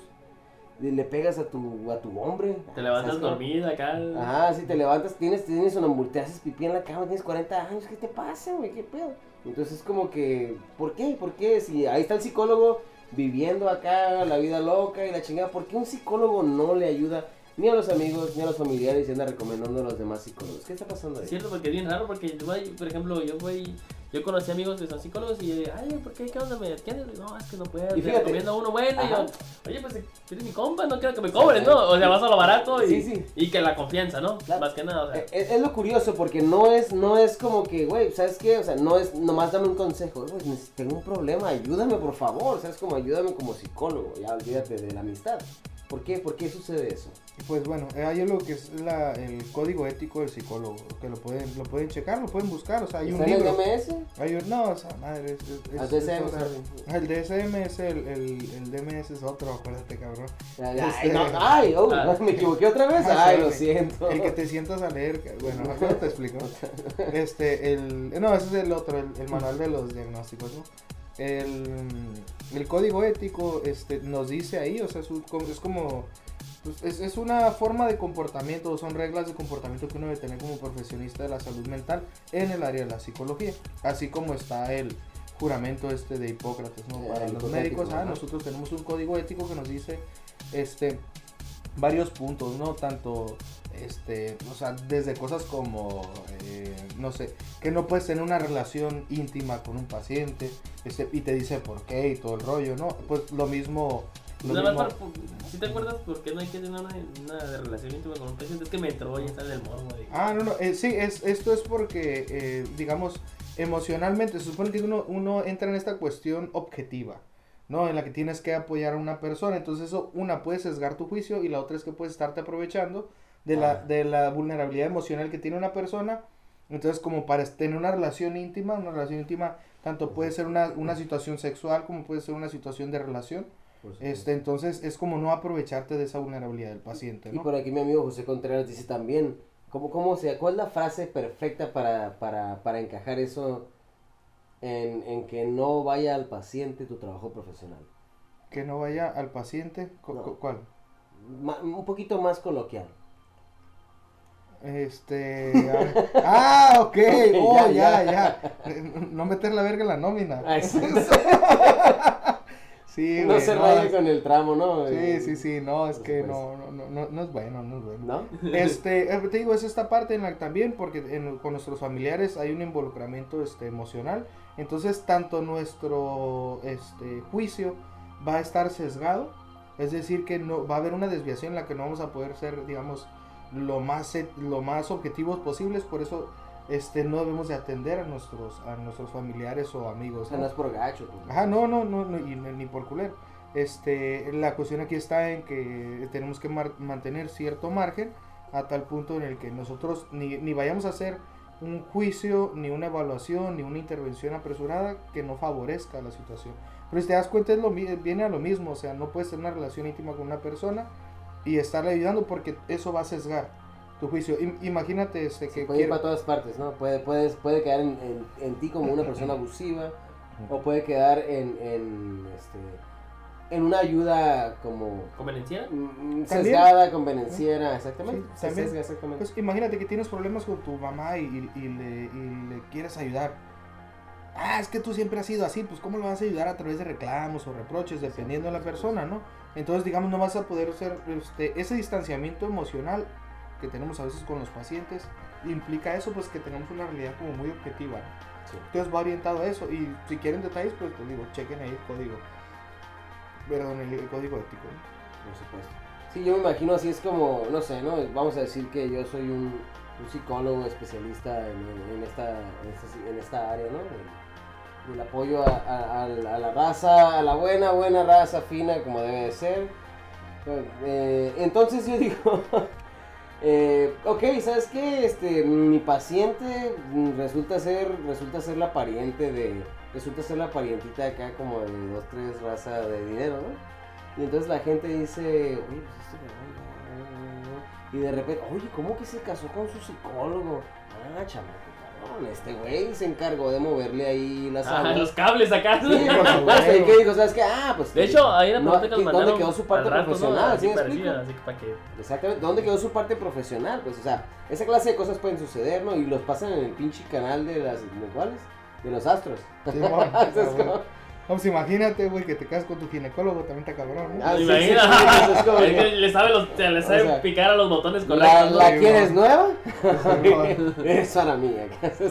le pegas a tu, a tu hombre. Te levantas dormida acá. Ajá, si te levantas, tienes, tienes una te haces pipí en la cama, tienes 40 años, ¿qué te pasa, güey? ¿Qué pedo? Entonces es como que, ¿por qué? ¿Por qué? Si ahí está el psicólogo viviendo acá la vida loca y la chingada, ¿por qué un psicólogo no le ayuda ni a los amigos ni a los familiares y anda recomendando a los demás psicólogos? ¿Qué está pasando ahí? Cierto, porque es bien raro, porque por ejemplo, yo voy, yo conocí amigos que son psicólogos y, ay, ¿por qué? ¿Qué onda? ¿Me atiendes? No, es que no puedo, Y te fíjate. recomiendo uno bueno, y yo, oye, pues eres mi compa, no quiero que me cobres, ¿no? O sea, vas a lo barato y, Sí, sí. y que la confianza, ¿no? Claro. Más que nada, o sea. Eh, Es, es lo curioso porque no es, no es como que, güey, ¿sabes qué? O sea, no es nomás dame un consejo, güey, neces- tengo un problema, ayúdame por favor, ¿sabes? Como ayúdame como psicólogo, ya olvídate de la amistad. ¿Por qué? ¿Por qué sucede eso? Pues bueno, eh, hay lo que es la, el código ético del psicólogo, que lo pueden, lo pueden checar, lo pueden buscar, o sea, hay un ¿Está en el libro. DMS? Hay un, no, o sea, madre, es, es- Al es- DSM, es El DSM es el, el, el DMS es otro, acuérdate, cabrón. Ay, Este- no, ay, oh, Ah. me equivoqué otra vez. Ah, Ay, lo siento. El que te sientas a leer, bueno, ahora te explico. Este, el, no, ese es el otro, el, el manual de los diagnósticos, ¿no? el, el código ético este, nos dice ahí, o sea, es, un- es como, pues, es, es una forma de comportamiento, son reglas de comportamiento que uno debe tener como profesionista de la salud mental en el área de la psicología, así como está el juramento este de Hipócrates, ¿no? El Para los médicos, ah, nosotros tenemos un código ético que nos dice, este, varios puntos, ¿no? Tanto, este, o sea, desde cosas como, eh, no sé, que no puedes tener una relación íntima con un paciente, este, y te dice por qué y todo el rollo, ¿no? Pues lo mismo, Nada más mismo- para, ¿sí te acuerdas por qué no hay que tener una, una relación íntima con un paciente? Es que me entró y está en el morbo. de- Ah, no, no, eh, sí, es, esto es porque, eh, digamos, emocionalmente, se supone que uno, uno entra en esta cuestión objetiva, ¿no? En la que tienes que apoyar a una persona, entonces eso, una, puede sesgar tu juicio y la otra es que puedes estarte aprovechando de la, de la vulnerabilidad emocional que tiene una persona, entonces como para tener una relación íntima, una relación íntima, tanto puede ser una, una situación sexual como puede ser una situación de relación. Este, entonces es como no aprovecharte de esa vulnerabilidad del paciente, Y por aquí mi amigo José Contreras dice también, ¿cómo, cómo se, ¿cuál es la frase perfecta para, para, para encajar eso en, en que no vaya al paciente tu trabajo profesional? Que no vaya al paciente, cu- No. cu- ¿cuál? Ma- un poquito más coloquial. Este. Ah, ah, ok. Oh, Ya, ya, ya. ya. No meter la verga en la nómina. Sí. No se no, vaya es- con el tramo, ¿no? Sí, sí, sí. No, es Por que supuesto. no, no, no, no es bueno, no es bueno. ¿No? Este, eh, te digo, es esta parte en la también, porque en- con nuestros familiares hay un involucramiento este, emocional. Entonces, tanto nuestro este, juicio va a estar sesgado, es decir, que no va a haber una desviación en la que no vamos a poder ser, digamos, lo más, lo más objetivos posibles. Por eso, este, no debemos de atender a nuestros, a nuestros familiares o amigos. ¿no? no es por gacho. pues. Ajá, no, no, no, no, y ni por culero. Este, la cuestión aquí está en que tenemos que mar- mantener cierto margen a tal punto en el que nosotros ni, ni vayamos a hacer un juicio, ni una evaluación, ni una intervención apresurada que no favorezca la situación. Pero si te das cuenta, es lo, viene a lo mismo, o sea, no puedes tener una relación íntima con una persona y estarle ayudando porque eso va a sesgar tu juicio. Im- imagínate este, Se que puede ir para todas partes, ¿no? Puede, puedes, puede quedar en, en, en ti como una persona abusiva o puede quedar en, en, este, en una ayuda como ¿Conveniencia? mm, También. sesgada, convenenciera, exactamente. Sí, Se también. sesga, exactamente. Pues imagínate que tienes problemas con tu mamá y, y- y le, y le quieres ayudar. Ah, es que tú siempre has sido así, pues ¿cómo lo vas a ayudar a través de reclamos o reproches, dependiendo de la persona, ¿no? Entonces, digamos, no vas a poder hacer este, ese distanciamiento emocional que tenemos a veces con los pacientes, implica eso, pues que tenemos una realidad como muy objetiva. ¿no? Sí. Entonces va orientado a eso y si quieren detalles, pues te digo, chequen ahí el código. Perdón, el, el código ético. ¿no? Por supuesto. Sí, yo me imagino así es como, no sé, ¿no? Vamos a decir que yo soy un, un psicólogo especialista en, en- en esta, en, esta, área, ¿no? El, el apoyo a, a- a la- a la raza, a la buena, buena raza fina como debe de ser. Eh, entonces yo digo, eh, ok, ¿sabes qué? Este, mi paciente resulta ser, resulta ser la pariente de, resulta ser la parientita acá como de dos, tres raza de dinero, ¿no? Y entonces la gente dice, oye, pues este cabrón, no, no, no". Y de repente, oye, ¿cómo que se casó con su psicólogo? Ah, chamaco, este güey se encargó de moverle ahí las Ah, aguas. los cables acá. Sí, por supuesto. ¿Y qué dijo? ¿Sabes qué? Ah, pues. De hecho, ahí la no, pregunta que nos ¿qué- mandaron. ¿Dónde quedó su parte rato, ¿no? profesional? Así ¿Sí me parecía, así que para que. Exactamente. ¿Dónde quedó su parte profesional? Pues, o sea, esa clase de cosas pueden suceder, ¿no? Y los pasan en el pinche canal de las. ¿De cuáles? De los astros. Sí, bueno, No, pues imagínate, güey, que te casas con tu ginecólogo, también está cabrón, ¿no? Ah, sí, Imagina. sí, sí, sí, es como Es que- que le sabe, los, le sabe O sea, picar a los botones ¿La, correctos. ¿no? la Sí, quieres no. nueva? Es para mí.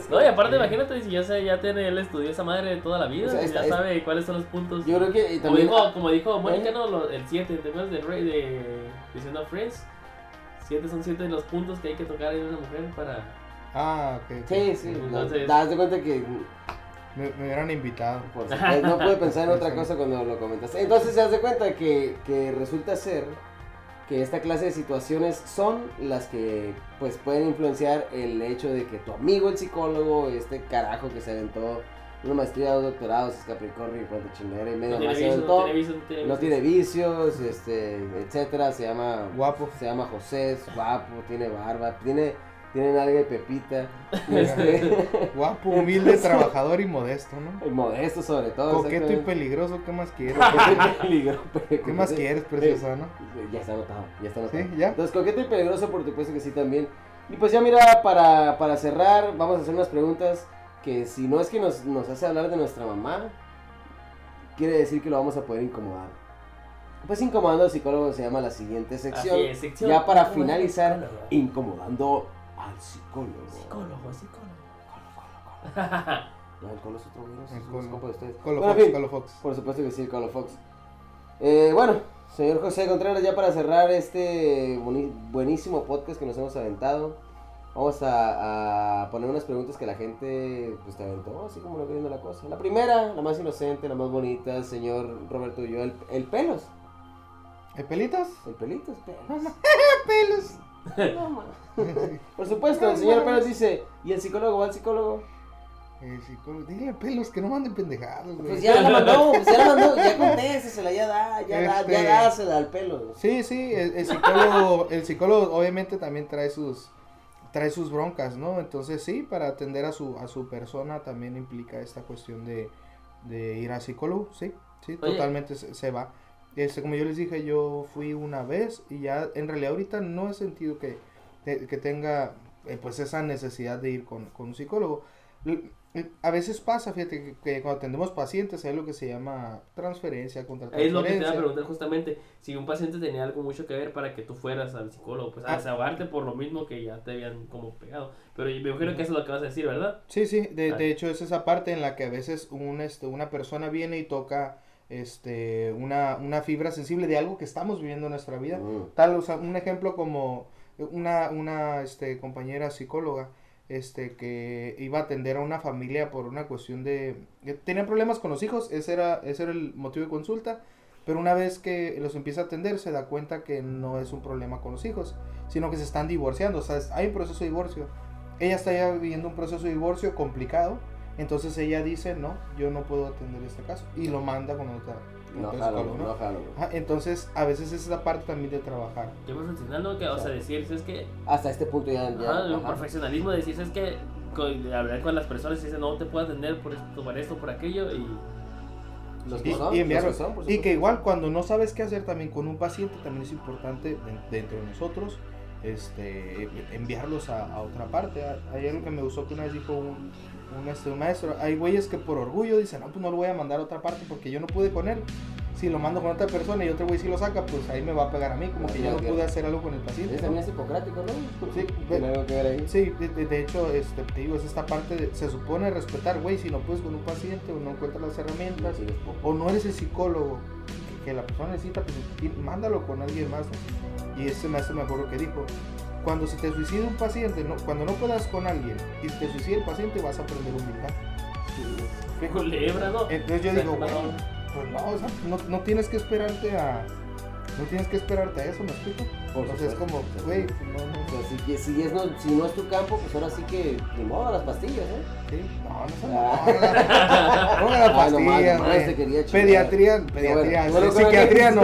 No, y aparte, imagínate si ya, se, ya tiene, él estudió esa madre de toda la vida. O sea, ya esta- sabe cuáles son los puntos. Yo creo que y como, también. dijo, como dijo Mónica, ¿Eh? ¿no? Lo- el 7, ¿te acuerdas del rey de diciendo Friends? 7 son 7 de los puntos que hay que tocar en una mujer para. Ah, ok. ok. Sí, sí. Entonces- no, das de cuenta que Me, me hubieran invitado. Por supuesto, no pude pensar en otra cosa cuando lo comentaste. Entonces se hace cuenta que, que resulta ser que esta clase de situaciones son las que pues pueden influenciar el hecho de que tu amigo el psicólogo, este carajo que se aventó una maestría, dos doctorados, es Capricornio y cuánto chingadera y medio No tiene más no aventó. tiene vicios, no tiene No vicios. tiene vicios, este, etcétera, se llama Guapo. se llama José, es guapo, tiene barba, tiene tienen algo de pepita. Este, Guapo, humilde, trabajador y modesto, ¿no? y modesto sobre todo. Coqueto y peligroso, ¿qué más quieres? Coqueto y peligroso. ¿Qué más quieres, preciosa, no? Ya está anotado, ya está anotado. Sí, ya. Entonces, coqueto y peligroso, por supuesto que sí también. Y pues ya mira, para, para cerrar, vamos a hacer unas preguntas que si no es que nos, nos hace hablar de nuestra mamá, quiere decir que lo vamos a poder incomodar. Pues incomodando al psicólogo se llama la siguiente sección. Así es, sección ya para finalizar, incomodando al psicólogo. Psicólogo, psicólogo. No, el Colo es otro El es Colo. compa de ustedes. Colo Bueno, en Fox, fin, Colo Fox. por supuesto que sí, el Colo Fox. Eh, bueno, señor José Contreras, ya para cerrar este buenísimo podcast que nos hemos aventado, vamos a, a poner unas preguntas que la gente pues, te aventó, así como lo que viendo la cosa. La primera, la más inocente, la más bonita, señor Roberto y yo, el, el pelos. ¿El pelitos? El pelitos, pelos. pelos! No. Por supuesto, el señor Pelos dice, ¿y el psicólogo va al psicólogo? El psicólogo, dile pelos que no manden pendejadas, güey. Pues ya la mandó, pues ya la mandó, ya contéstesela, ya da, ya da, Este- ya dásela al pelo. Sí, sí, el, el psicólogo, el psicólogo obviamente también trae sus trae sus broncas, ¿no? Entonces sí, para atender a su a su persona también implica esta cuestión de, de ir al psicólogo, sí, sí, Oye. totalmente se, se va. Este, como yo les dije, yo fui una vez y ya en realidad ahorita no he sentido que, que, tenga eh, pues esa necesidad de ir con, con un psicólogo. A veces pasa, fíjate, que, que cuando atendemos pacientes hay lo que se llama transferencia contra Es lo que te iba a transferencia. preguntar justamente, si un paciente tenía algo mucho que ver para que tú fueras al psicólogo, pues a Ah. desahogarte por lo mismo que ya te habían como pegado. Pero me imagino que eso es lo que vas a decir, ¿verdad? Sí, sí, de, Ah. de hecho es esa parte en la que a veces un, este, una persona viene y toca este, una, una fibra sensible de algo que estamos viviendo en nuestra vida. Mm. Tal, o sea, un ejemplo como una, una este, compañera psicóloga este, que iba a atender a una familia por una cuestión de... tenían problemas con los hijos, ese era, ese era el motivo de consulta, pero una vez que los empieza a atender se da cuenta que no es un problema con los hijos, sino que se están divorciando, o sea, hay un proceso de divorcio. Ella está ya viviendo un proceso de divorcio complicado, entonces ella dice, no, yo no puedo atender este caso, y lo manda con otra, No otro jalo, ¿no? no jalo. Ajá, entonces, a veces es esa parte también de trabajar. Yo profesional, que, o sea, decir, es que, Hasta este punto ya. ya ajá, el ajá. profesionalismo, decir, es que, con- de hablar con las personas y dice, no te puedo atender por esto, por esto, por aquello, y Los Y, que son, y los enviarlo. que son, y que igual cuando no sabes qué hacer también con un paciente, también es importante de- dentro de nosotros este, enviarlos a, a otra parte. Hay algo que me gustó que una vez dijo un, un, este, un maestro, hay güeyes que por orgullo dicen, no, pues no lo voy a mandar a otra parte porque yo no pude con él. Si lo mando con otra persona y otro güey sí lo saca, pues ahí me va a pegar a mí, como que yo no pude hacer algo con el paciente. Ese ¿no? es hipocrático, ¿no? Sí, Tiene algo que ver ahí. Sí, de, de- de hecho, este, te digo, es esta parte de, se supone respetar, güey, si no puedes con un paciente o no encuentras las herramientas, Sí, o no eres el psicólogo que, la persona necesita, pues mándalo con alguien más. ¿no? Y ese maestro me acuerdo que dijo, cuando se te suicida un paciente, no, cuando no puedas con alguien y te suicida el paciente, vas a aprender humildad. ¿no? Entonces yo digo, bueno, pues no, o sea, no, no tienes que esperarte a... No tienes que esperarte a eso, ¿me explico? Por Entonces es supuesto. como, güey, pues, no, no, O sea, si, que- si, es no, si no es tu campo, pues ahora sí que ni modo las pastillas, ¿eh? sí, no, no son Ah. no, las Ah, pastillas, güey. Pediatría, pediatría, bueno. Bueno, psiquiatría no.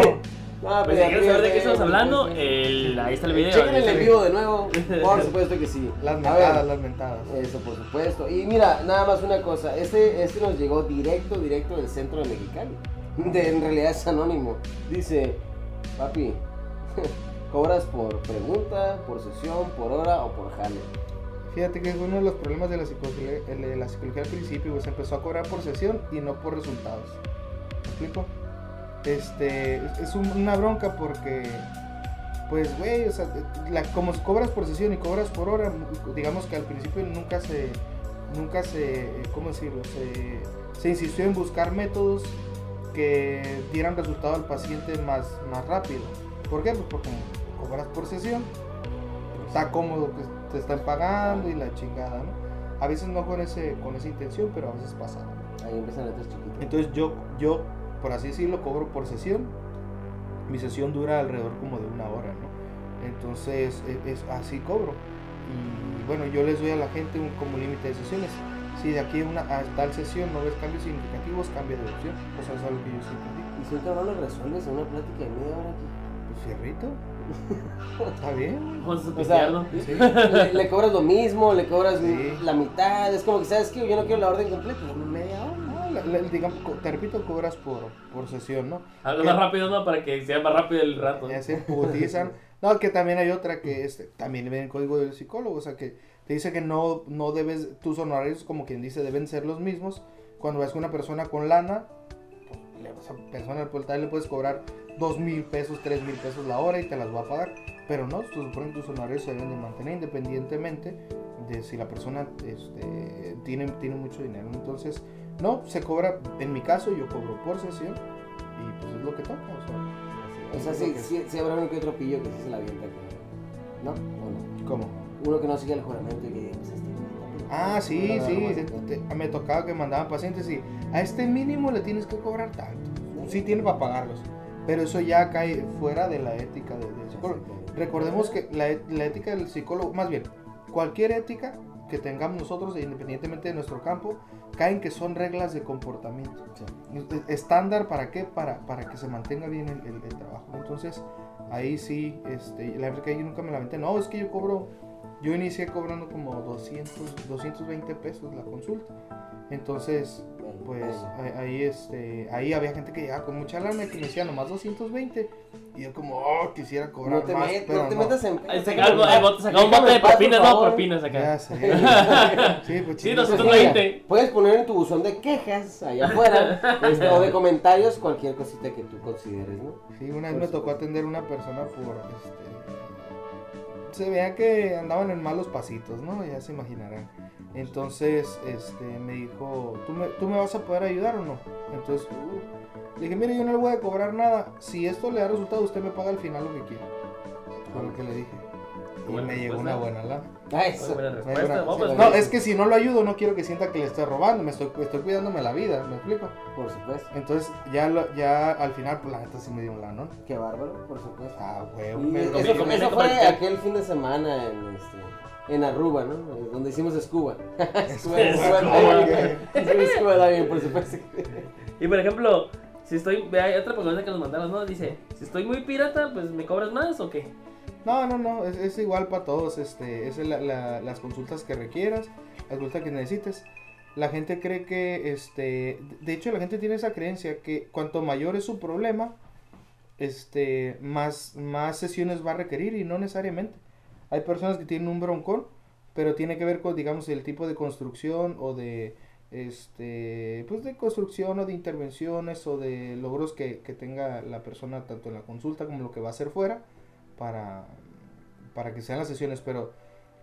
No, Pues si quieres saber de qué estamos hablando, el, ahí está el video. Chequen el en vivo de nuevo. Por supuesto que sí. Las mentadas, ver, las mentadas. Eso, por supuesto. Y mira, nada más una cosa. Este, este nos llegó directo, directo del centro de Mexicali. De, en realidad es anónimo. Dice, papi, ¿cobras por pregunta, por sesión, por hora o por jale? Fíjate que es uno de los problemas de la psicología, de la psicología al principio, pues empezó a cobrar por sesión y no por resultados. ¿Me explico? Este, es- es un- una bronca porque, pues, güey, o sea, la- como cobras por sesión y cobras por hora, digamos que al principio nunca se, nunca se, ¿cómo decirlo? Se, se insistió en buscar métodos que dieran resultado al paciente más, más rápido. ¿Por qué? Pues porque cobras por sesión, está cómodo que te están pagando y la chingada, ¿no? A veces no con, ese, con esa intención, pero a veces pasa. ¿no? Ahí empiezan letras chiquitas. Entonces yo, yo, por así decirlo, cobro por sesión. Mi sesión dura alrededor como de una hora, ¿no? Entonces e- es, así cobro. Y bueno, yo les doy a la gente un como límite de sesiones. Si de aquí a, una, a tal sesión no ves cambios significativos, cambia de opción. O sea, es algo que yo sí entendí. Y si un cabrón lo resuelves en una plática de media hora aquí. Pues fierrito. Está bien. Vamos a O sea. Sí. le, le cobras lo mismo, le cobras Sí. la mitad. Es como que, ¿sabes qué? Yo no quiero la orden completa, dame media hora. Digamos, te repito, cobras por, por sesión, ¿no? Habla más rápido, ¿no? Para que sea más rápido el rato. Ya se putizan. No, que también hay otra que este, también viene en el código del psicólogo, o sea que te dice que no, no debes, tus honorarios, como quien dice, deben ser los mismos. Cuando vas con una persona con lana, pues, a esa persona por tal le puedes cobrar dos mil pesos, tres mil pesos la hora y te las va a pagar. Pero no, se supone que tus honorarios se deben de mantener independientemente de si la persona este, tiene, tiene mucho dinero. Entonces, no, se cobra, en mi caso yo cobro por sesión y pues es lo que toca. O sea, O sea, sí, sí, sí habrá uno que otro pillo que sí se la avienta. ¿No? ¿O no? ¿Cómo? Uno que no sigue el juramento y que pues, este, Ah, sí, no, sí, te- te- me tocaba que mandaban pacientes y a este mínimo le tienes que cobrar tanto. Sí tiene para pagarlos, pero eso ya cae fuera de la ética de- del psicólogo. Recordemos que la, et- la ética del psicólogo, más bien, cualquier ética que tengamos nosotros, independientemente de nuestro campo, caen que son reglas de comportamiento. Sí. Estándar para qué? Para, para que se mantenga bien el, el- el trabajo. Entonces, ahí sí, este, la verdad que ahí nunca me la aventé. No, es que yo cobro, yo inicié cobrando como 200, 220 pesos la consulta. Entonces, pues ahí, este, ahí había gente que llegaba con mucha lana y que me decía nomás 220. Y yo como, oh, quisiera cobrar No te, más, met- pero no te metas en... Ahí saca algo, el bote, saca un bote de propinas, no, propinas acá. Ya sé. sí, pues Sí, chido. nosotros Entonces, mira, 20. Puedes poner en tu buzón de quejas allá afuera este, o de comentarios cualquier cosita que tú consideres, ¿no? Sí, una vez Por me tocó supuesto. atender a una persona por este se veía que andaban en malos pasitos, ¿no? Ya se imaginarán. Entonces, este me dijo, ¿tú me, ¿tú me vas a poder ayudar o no? Entonces, uh, le dije, mire, yo no le voy a cobrar nada. Si esto le da resultado, usted me paga al final lo que quiera. Fue lo que le dije. Y me llegó una buena lana. Ah, eso. buena No, pues, No, es que si no lo ayudo, no quiero que sienta que le estoy robando. Me estoy, estoy cuidándome la vida, ¿me explico? Por supuesto. Entonces, ya, lo- ya al final, pues la neta sí me dio un lano. Qué bárbaro, por supuesto. Ah, huevo. Eso, fue aquel fin de semana en, este, en Aruba, ¿no? Donde hicimos scuba. Scuba, Scuba diving. por supuesto. Y por ejemplo, si estoy. Hay otra pregunta que nos mandaron, ¿no? Dice: Si estoy muy pirata, pues me cobras más o qué? No, no, no, es, es igual para todos, este, es la- la- las consultas que requieras, las consultas que necesites. La gente cree que, este, de hecho la gente tiene esa creencia que cuanto mayor es su problema, este, más, más sesiones va a requerir y no necesariamente. Hay personas que tienen un broncón, pero tiene que ver con, digamos, el tipo de construcción o de, este, pues de construcción o de intervenciones o de logros que, que tenga la persona tanto en la consulta como lo que va a hacer fuera para, para que sean las sesiones, pero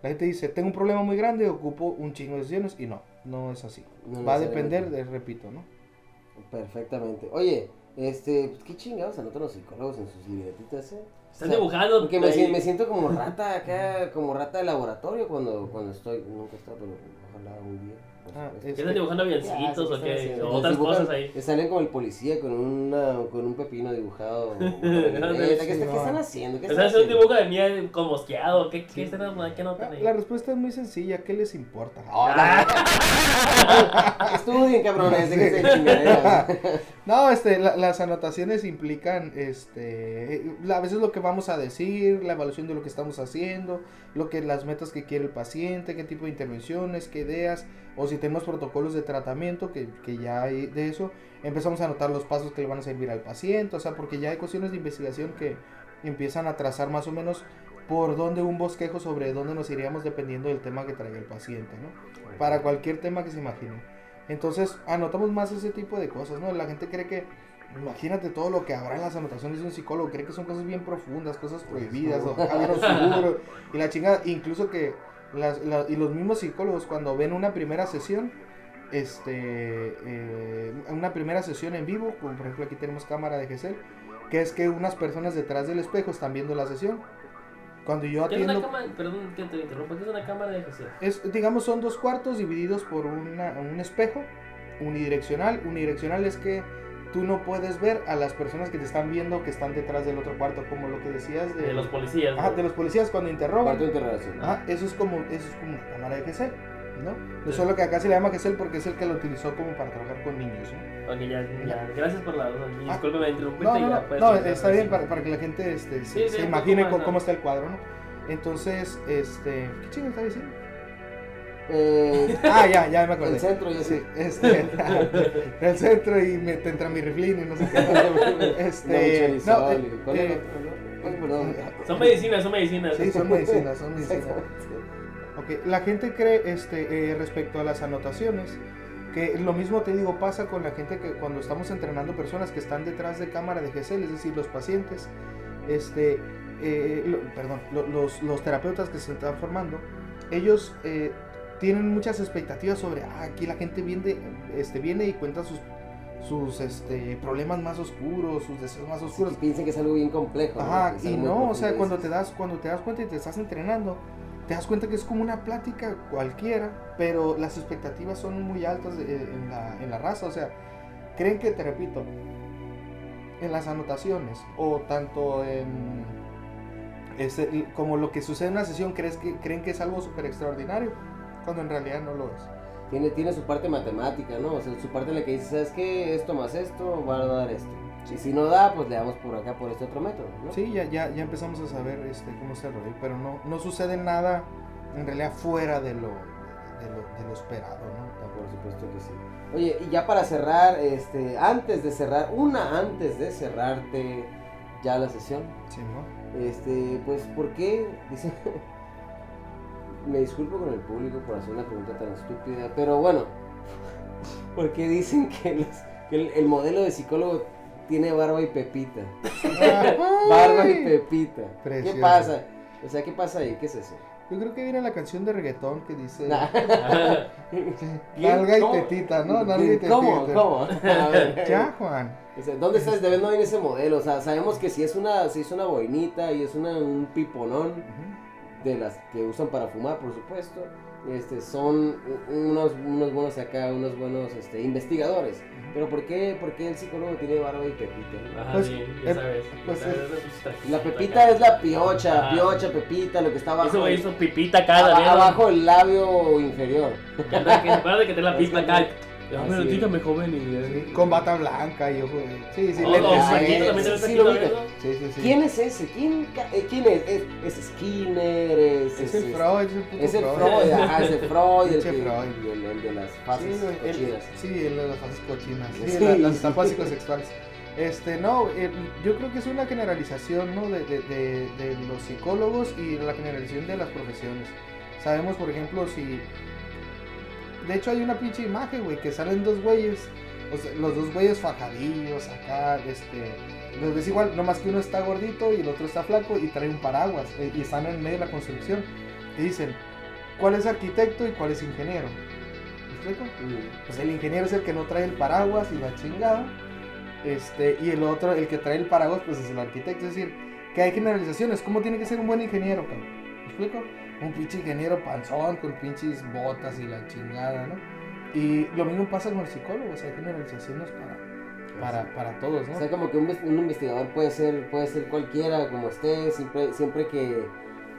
la gente dice, tengo un problema muy grande, ocupo un chingo de sesiones y no, no es así. No Va a depender, de, repito, ¿no? Perfectamente. Oye, este, pues, qué chingados anotan los psicólogos en sus libretitas, ¿eh? Están O sea, dibujando. Porque me, si- me siento como rata acá, como rata de laboratorio cuando, cuando estoy, nunca he estado, pero ojalá un día. Por Ah, es- ¿Qué están dibujando avioncitos sí, o qué? O otras dibujan- cosas ahí. salen como el policía con, una, con un pepino dibujado. ¿Qué, está- ¿Qué están no. haciendo? ¿Qué ¿Están están haciendo un haciendo? dibujo de miel con mosqueado? ¿Qué, qué, están, qué notan La, ahí? la respuesta es muy sencilla, ¿qué les importa? Ah, Estudien, cabrones. No, este, la- las anotaciones implican, este, a veces lo que vamos a decir, la evaluación de lo que estamos haciendo, lo que las metas que quiere el paciente, qué tipo de intervenciones, qué ideas, o si tenemos protocolos de tratamiento, que, que ya hay de eso, empezamos a anotar los pasos que le van a servir al paciente, o sea, porque ya hay cuestiones de investigación que empiezan a trazar más o menos por dónde un bosquejo sobre dónde nos iríamos dependiendo del tema que traiga el paciente, ¿no? Para cualquier tema que se imagine. Entonces, anotamos más ese tipo de cosas, ¿no? La gente cree que, imagínate todo lo que habrá en las anotaciones de un psicólogo, cree que son cosas bien profundas, cosas prohibidas, o y la chingada, incluso que, las, la- y los mismos psicólogos cuando ven una primera sesión, este, eh, una primera sesión en vivo, como por ejemplo aquí tenemos cámara de GESEL, que es que unas personas detrás del espejo están viendo la sesión. Cuando yo ¿Qué es una atiendo... cámara? Perdón que te interrumpa. ¿Qué es una cámara de ejercicio? Es, digamos, son dos cuartos divididos por una- un espejo unidireccional. Unidireccional es que tú no puedes ver a las personas que te están viendo que están detrás del otro cuarto, como lo que decías de, De los policías. ¿no? Ajá, de los policías cuando interrogan. Cuarto de interrogación. Ajá, eso es como eso es como una cámara de GC. ¿no? No solo que acá se le llama Gesell porque es el que lo utilizó como para trabajar con niños, ¿no? Ok, ya, ya. Gracias por la. Ah. discúlpeme, interrumpirte. No, y no, no, no, continuar, está bien sí. para, para que la gente este, se, Sí, sí, imagine cómo, más, cómo ¿no? está el cuadro, ¿no? Entonces, este, ¿qué chingo está diciendo? Eh, Ah, ya, ya me acordé. el centro, ya Sí, este, el centro y me te entra mi riflín y no sé qué. Este, no, eh, ¿cuál eh, no? Son medicinas, son medicinas. Sí, son medicinas, son medicinas. Exactamente. Ok, la gente cree este, eh, respecto a las anotaciones que lo mismo te digo pasa con la gente que cuando estamos entrenando personas que están detrás de cámara de GSL, es decir, los pacientes, este, eh, lo- perdón, lo- los, los terapeutas que se están formando, ellos eh, tienen muchas expectativas sobre, ah, aquí la gente viene, este, viene y cuenta sus, sus este, problemas más oscuros, sus deseos más oscuros. Piensan que es algo bien complejo. Ajá, y no, o sea, cuando te das, cuando te das cuenta y te estás entrenando, te das cuenta que es como una plática cualquiera, pero las expectativas son muy altas de- en, la, en la raza, o sea, creen que, te repito, en las anotaciones o tanto en este, como lo que sucede en una sesión, crees que, creen que es algo súper extraordinario, cuando en realidad no lo es. Tiene, tiene su parte matemática, ¿no? O sea, su parte en la que dice, ¿sabes qué? Esto más esto va a dar esto. Y si no da, pues le damos por acá por este otro método, ¿no? Sí, ya, ya, ya empezamos a saber este, cómo el rollo, pero no, no sucede nada en realidad fuera de lo, de lo, de lo esperado, ¿no? Por supuesto que sí. Oye, y ya para cerrar, este, antes de cerrar, una antes de cerrarte ya la sesión, Sí, ¿no? este, pues, ¿por qué? Dice, me disculpo con el público por hacer una pregunta tan estúpida, pero bueno, ¿por qué dicen que, los- que el, el modelo de psicólogo tiene barba y pepita? Barba y Pepita. ¿Qué Precioso. pasa? O sea, ¿qué pasa ahí? ¿Qué es eso? Yo creo que viene la canción de reggaetón que dice Nah. Nalga y ¿Cómo? tetita, ¿no? Nalga y tetita. ¿Cómo? ¿Cómo? A ver. Ya, Juan. ¿Dónde estás? De no viene ese modelo. O sea, sabemos que si es una, si es una boinita y es una, un piponón Ujú. De las que usan para fumar, por supuesto. Este, son unos, unos buenos acá, unos buenos este, investigadores. Pero ¿por qué, ¿por qué el psicólogo tiene barba y pepita? Ajá, Pues, sí, ya eh, sabes. pues, ya sabes, eh, esos sus trajes La acá. pepita es la piocha, Ajá. piocha, pepita, lo que está abajo. Eso hizo pipita acá, abajo el labio inferior. Que anda- que que te la Es pipa acá. Ah, pero dígame joven y. Sí, Con bata blanca y ojo. de- Sí, sí, Oh, lentes. oh, Sí, sí, sí, lo. Sí, sí, sí. ¿Quién es ese? ¿Quién, eh, quién es? es? es Skinner? ¿Es, Es el Freud, es el puto Es el Freud. Freud, ajá, es el Freud, el, que- Freud. el, el de las Sí, fases güey, el- cochinas. sí, el de las fases cochinas. Sí, Sí. la- las etapas psicosexuales. Este, no, eh, yo creo que es una generalización, ¿no? De, de, de, de los psicólogos y la generalización de las profesiones. Sabemos, por ejemplo, si... De hecho, hay una pinche imagen, güey, que salen dos güeyes. O sea, los dos güeyes fajadillos acá, este... Los ves igual, nomás que uno está gordito y el otro está flaco y trae un paraguas. eh, y están en medio de la construcción. Y dicen, ¿cuál es arquitecto y cuál es ingeniero? ¿Me explico? Mm. Pues el ingeniero es el que no trae el paraguas y la chingada. Este, y el otro, el que trae el paraguas, pues es el arquitecto. Es decir, que hay generalizaciones. ¿Cómo tiene que ser un buen ingeniero, cabrón? ¿Me explico? Un pinche ingeniero panzón con pinches botas y la chingada, ¿no? Y lo mismo pasa con el psicólogo, o sea, hay generalizaciones para, para, para todos, ¿no? O sea, como que un, un investigador puede ser, puede ser cualquiera, como esté, siempre, siempre que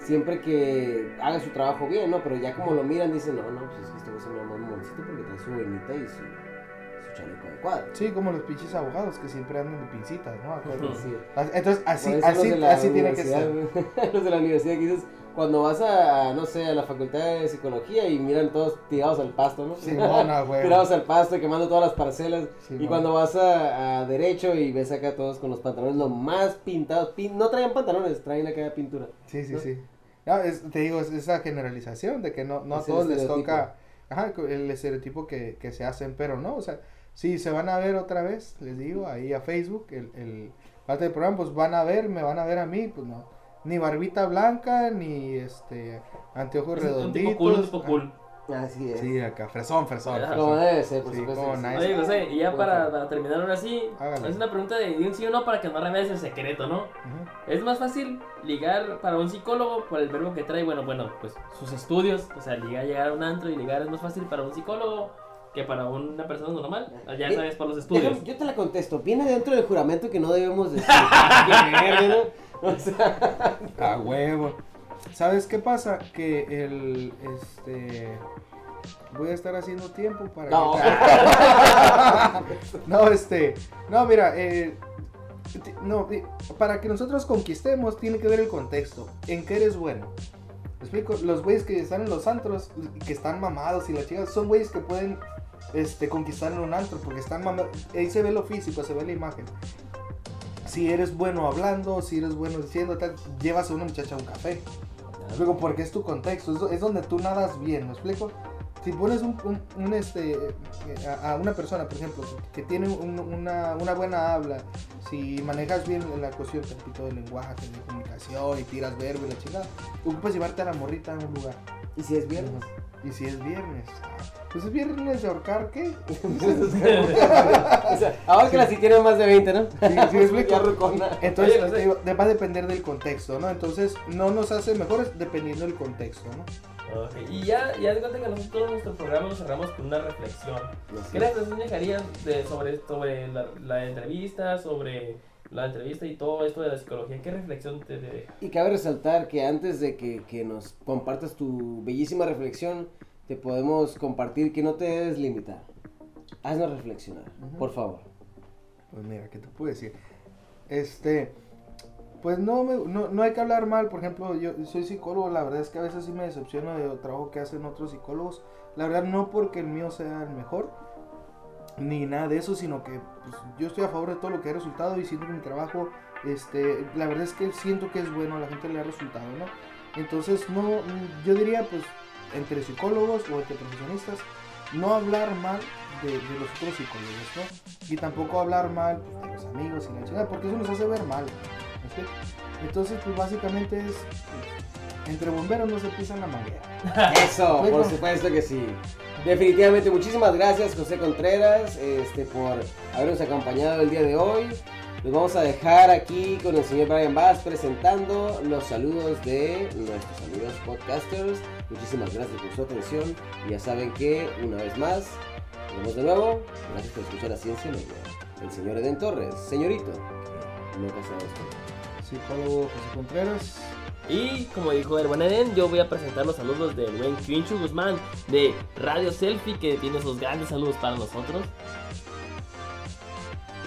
siempre que haga su trabajo bien, ¿no? Pero ya como lo miran, dicen, no, no, pues es que este es un mamoncito porque trae su boinita y su, su chaleco de cuadro. Sí, como los pinches abogados que siempre andan de pincitas, ¿no? Acá. Sí. Entonces, así, así, así tiene que ser. los de la universidad que dices, cuando vas a, no sé, a la facultad de psicología y miran todos tirados al pasto, ¿no? Simona, güey. tirados al pasto, quemando todas las parcelas. y cuando vas a, a derecho y ves acá todos con los pantalones lo más pintados, pin- no traían pantalones, traen acá pintura. Sí, sí, ¿no? sí. No, es- te digo, es esa generalización de que no, no a todos les toca ajá, el estereotipo que, que se hacen, pero no, o sea, si se van a ver otra vez, les digo, ahí a Facebook, el, el parte del programa, pues van a ver, me van a ver a mí, pues no, ni barbita blanca, ni este, anteojos Es un redonditos. tipo cool, un tipo cool. Así es. Sí, acá, fresón, fresón. Como debe ser, por Sí, supuesto. nice. Oye, José, y ya para, terminar ahora sí, es una pregunta de, un sí o no para que no reveles el secreto, ¿no? Ujú. Es más fácil ligar para un psicólogo por el verbo que trae, bueno, bueno, pues sus estudios, o sea, ligar, llegar a un antro y ligar es más fácil para un psicólogo que para una persona normal, ya Eh, sabes, por los estudios. Déjame- yo te la contesto. Viene dentro del juramento que no debemos decir. Sea, A huevo. ¿Sabes qué pasa? Que el, este, voy a estar haciendo tiempo para... No. no, este, no, mira, eh, no, para que nosotros conquistemos tiene que ver el contexto, en qué eres bueno. ¿Me explico? Los güeyes que están en los antros, que están mamados y la chica, son güeyes que pueden este, conquistar en un antro, porque están mamados, ahí se ve lo físico, se ve la imagen. Si eres bueno hablando, si eres bueno diciendo, tal, llevas a una muchacha a un café. ¿Me explico? Porque es tu contexto, es, do- es donde tú nadas bien, ¿me explico? Si pones un, un- un, este, eh, a, a una persona, por ejemplo, que tiene un- una, una buena habla, si manejas bien la cuestión repito, del lenguaje, de comunicación y tiras verbo y la chingada, ocupas llevarte a la morrita a un lugar. ¿Y si es viernes? Y si es viernes, pues es viernes de ahorcar, ¿qué? o sea, ahora que la sí tiene más de 20, ¿no? Sí, sí, me explico. Entonces, Oye, digo, va a depender del contexto, ¿no? Entonces, no nos hace mejores dependiendo del contexto, ¿no? Ok, Y ya, ya de cuenta que nosotros todos nuestros programas los cerramos con una reflexión. ¿Qué reflexión dejarías de, sobre, sobre la, la entrevista, sobre la entrevista y todo esto de la psicología? ¿Qué reflexión te deja? Y cabe resaltar que antes de que, que nos compartas tu bellísima reflexión, te podemos compartir que no te debes limitar. Haznos reflexionar, por favor. Pues mira, ¿qué te puedo decir? Este, pues no, me- no, no hay que hablar mal, por ejemplo, yo soy psicólogo, la verdad es que a veces sí me decepciono del trabajo que hacen otros psicólogos, la verdad no porque el mío sea el mejor, ni nada de eso, sino que pues, yo estoy a favor de todo lo que ha resultado y siento que mi trabajo, este, la verdad es que siento que es bueno, a la gente le ha resultado, ¿no? Entonces, no, yo diría, pues, entre psicólogos o entre profesionistas, no hablar mal de, de los otros psicólogos, ¿no? Y tampoco hablar mal pues, de los amigos y la chingada, porque eso nos hace ver mal. ¿me explico? Entonces, pues básicamente es, pues, entre bomberos no se pisan la manguera. Eso, por supuesto que sí. Definitivamente, muchísimas gracias José Contreras este, por habernos acompañado el día de hoy. Los vamos a dejar aquí con el señor Brian Bass presentando los saludos de nuestros amigos podcasters. Muchísimas gracias por su atención. Y ya saben que, una vez más, nos vemos de nuevo. Gracias por escuchar a Ciencia Media. El señor Eden Torres, señorito. No pasa esto. Psicólogo José Contreras. Y como dijo el buen Eden, yo voy a presentar los saludos del buen Quinchu Guzmán de Radio Selfie, que tiene esos grandes saludos para nosotros.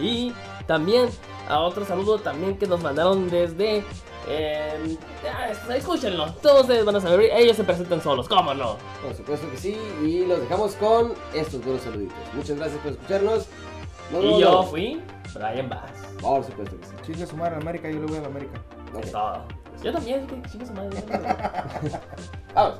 Y también a otro saludo también que nos mandaron desde... eh, escúchenlo, todos ustedes van a saber, ellos se presentan solos, ¿cómo no? Por supuesto que sí. Y los dejamos con estos buenos saluditos. Muchas gracias por escucharnos. Nos Y yo fui Brian Bass. Por supuesto que sí. Chingue su madre América, yo le voy a la América. Ok. Es todo. Yo también, chingue su madre. Vamos.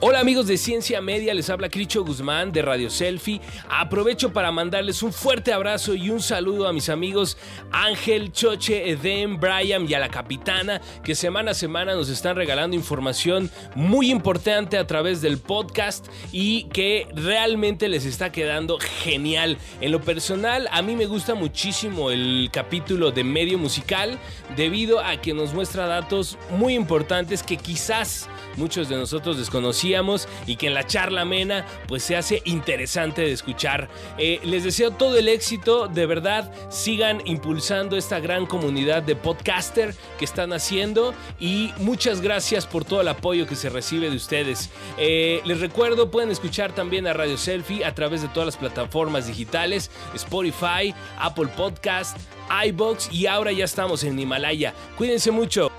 Hola amigos de Ciencia Media, les habla Cricho Guzmán de Radio Selfie. Aprovecho para mandarles un fuerte abrazo y un saludo a mis amigos Ángel, Choche, Eden, Brian y a la capitana que semana a semana nos están regalando información muy importante a través del podcast y que realmente les está quedando genial. En lo personal, a mí me gusta muchísimo el capítulo de medio musical debido a que nos muestra datos muy importantes que quizás muchos de nosotros desconocíamos y que en la charla amena pues se hace interesante de escuchar. Eh, les deseo todo el éxito, de verdad sigan impulsando esta gran comunidad de podcaster que están haciendo y muchas gracias por todo el apoyo que se recibe de ustedes. Eh, les recuerdo, pueden escuchar también a Radio Selfie a través de todas las plataformas digitales, Spotify, Apple Podcast, iBox y ahora ya estamos en Himalaya. Cuídense mucho.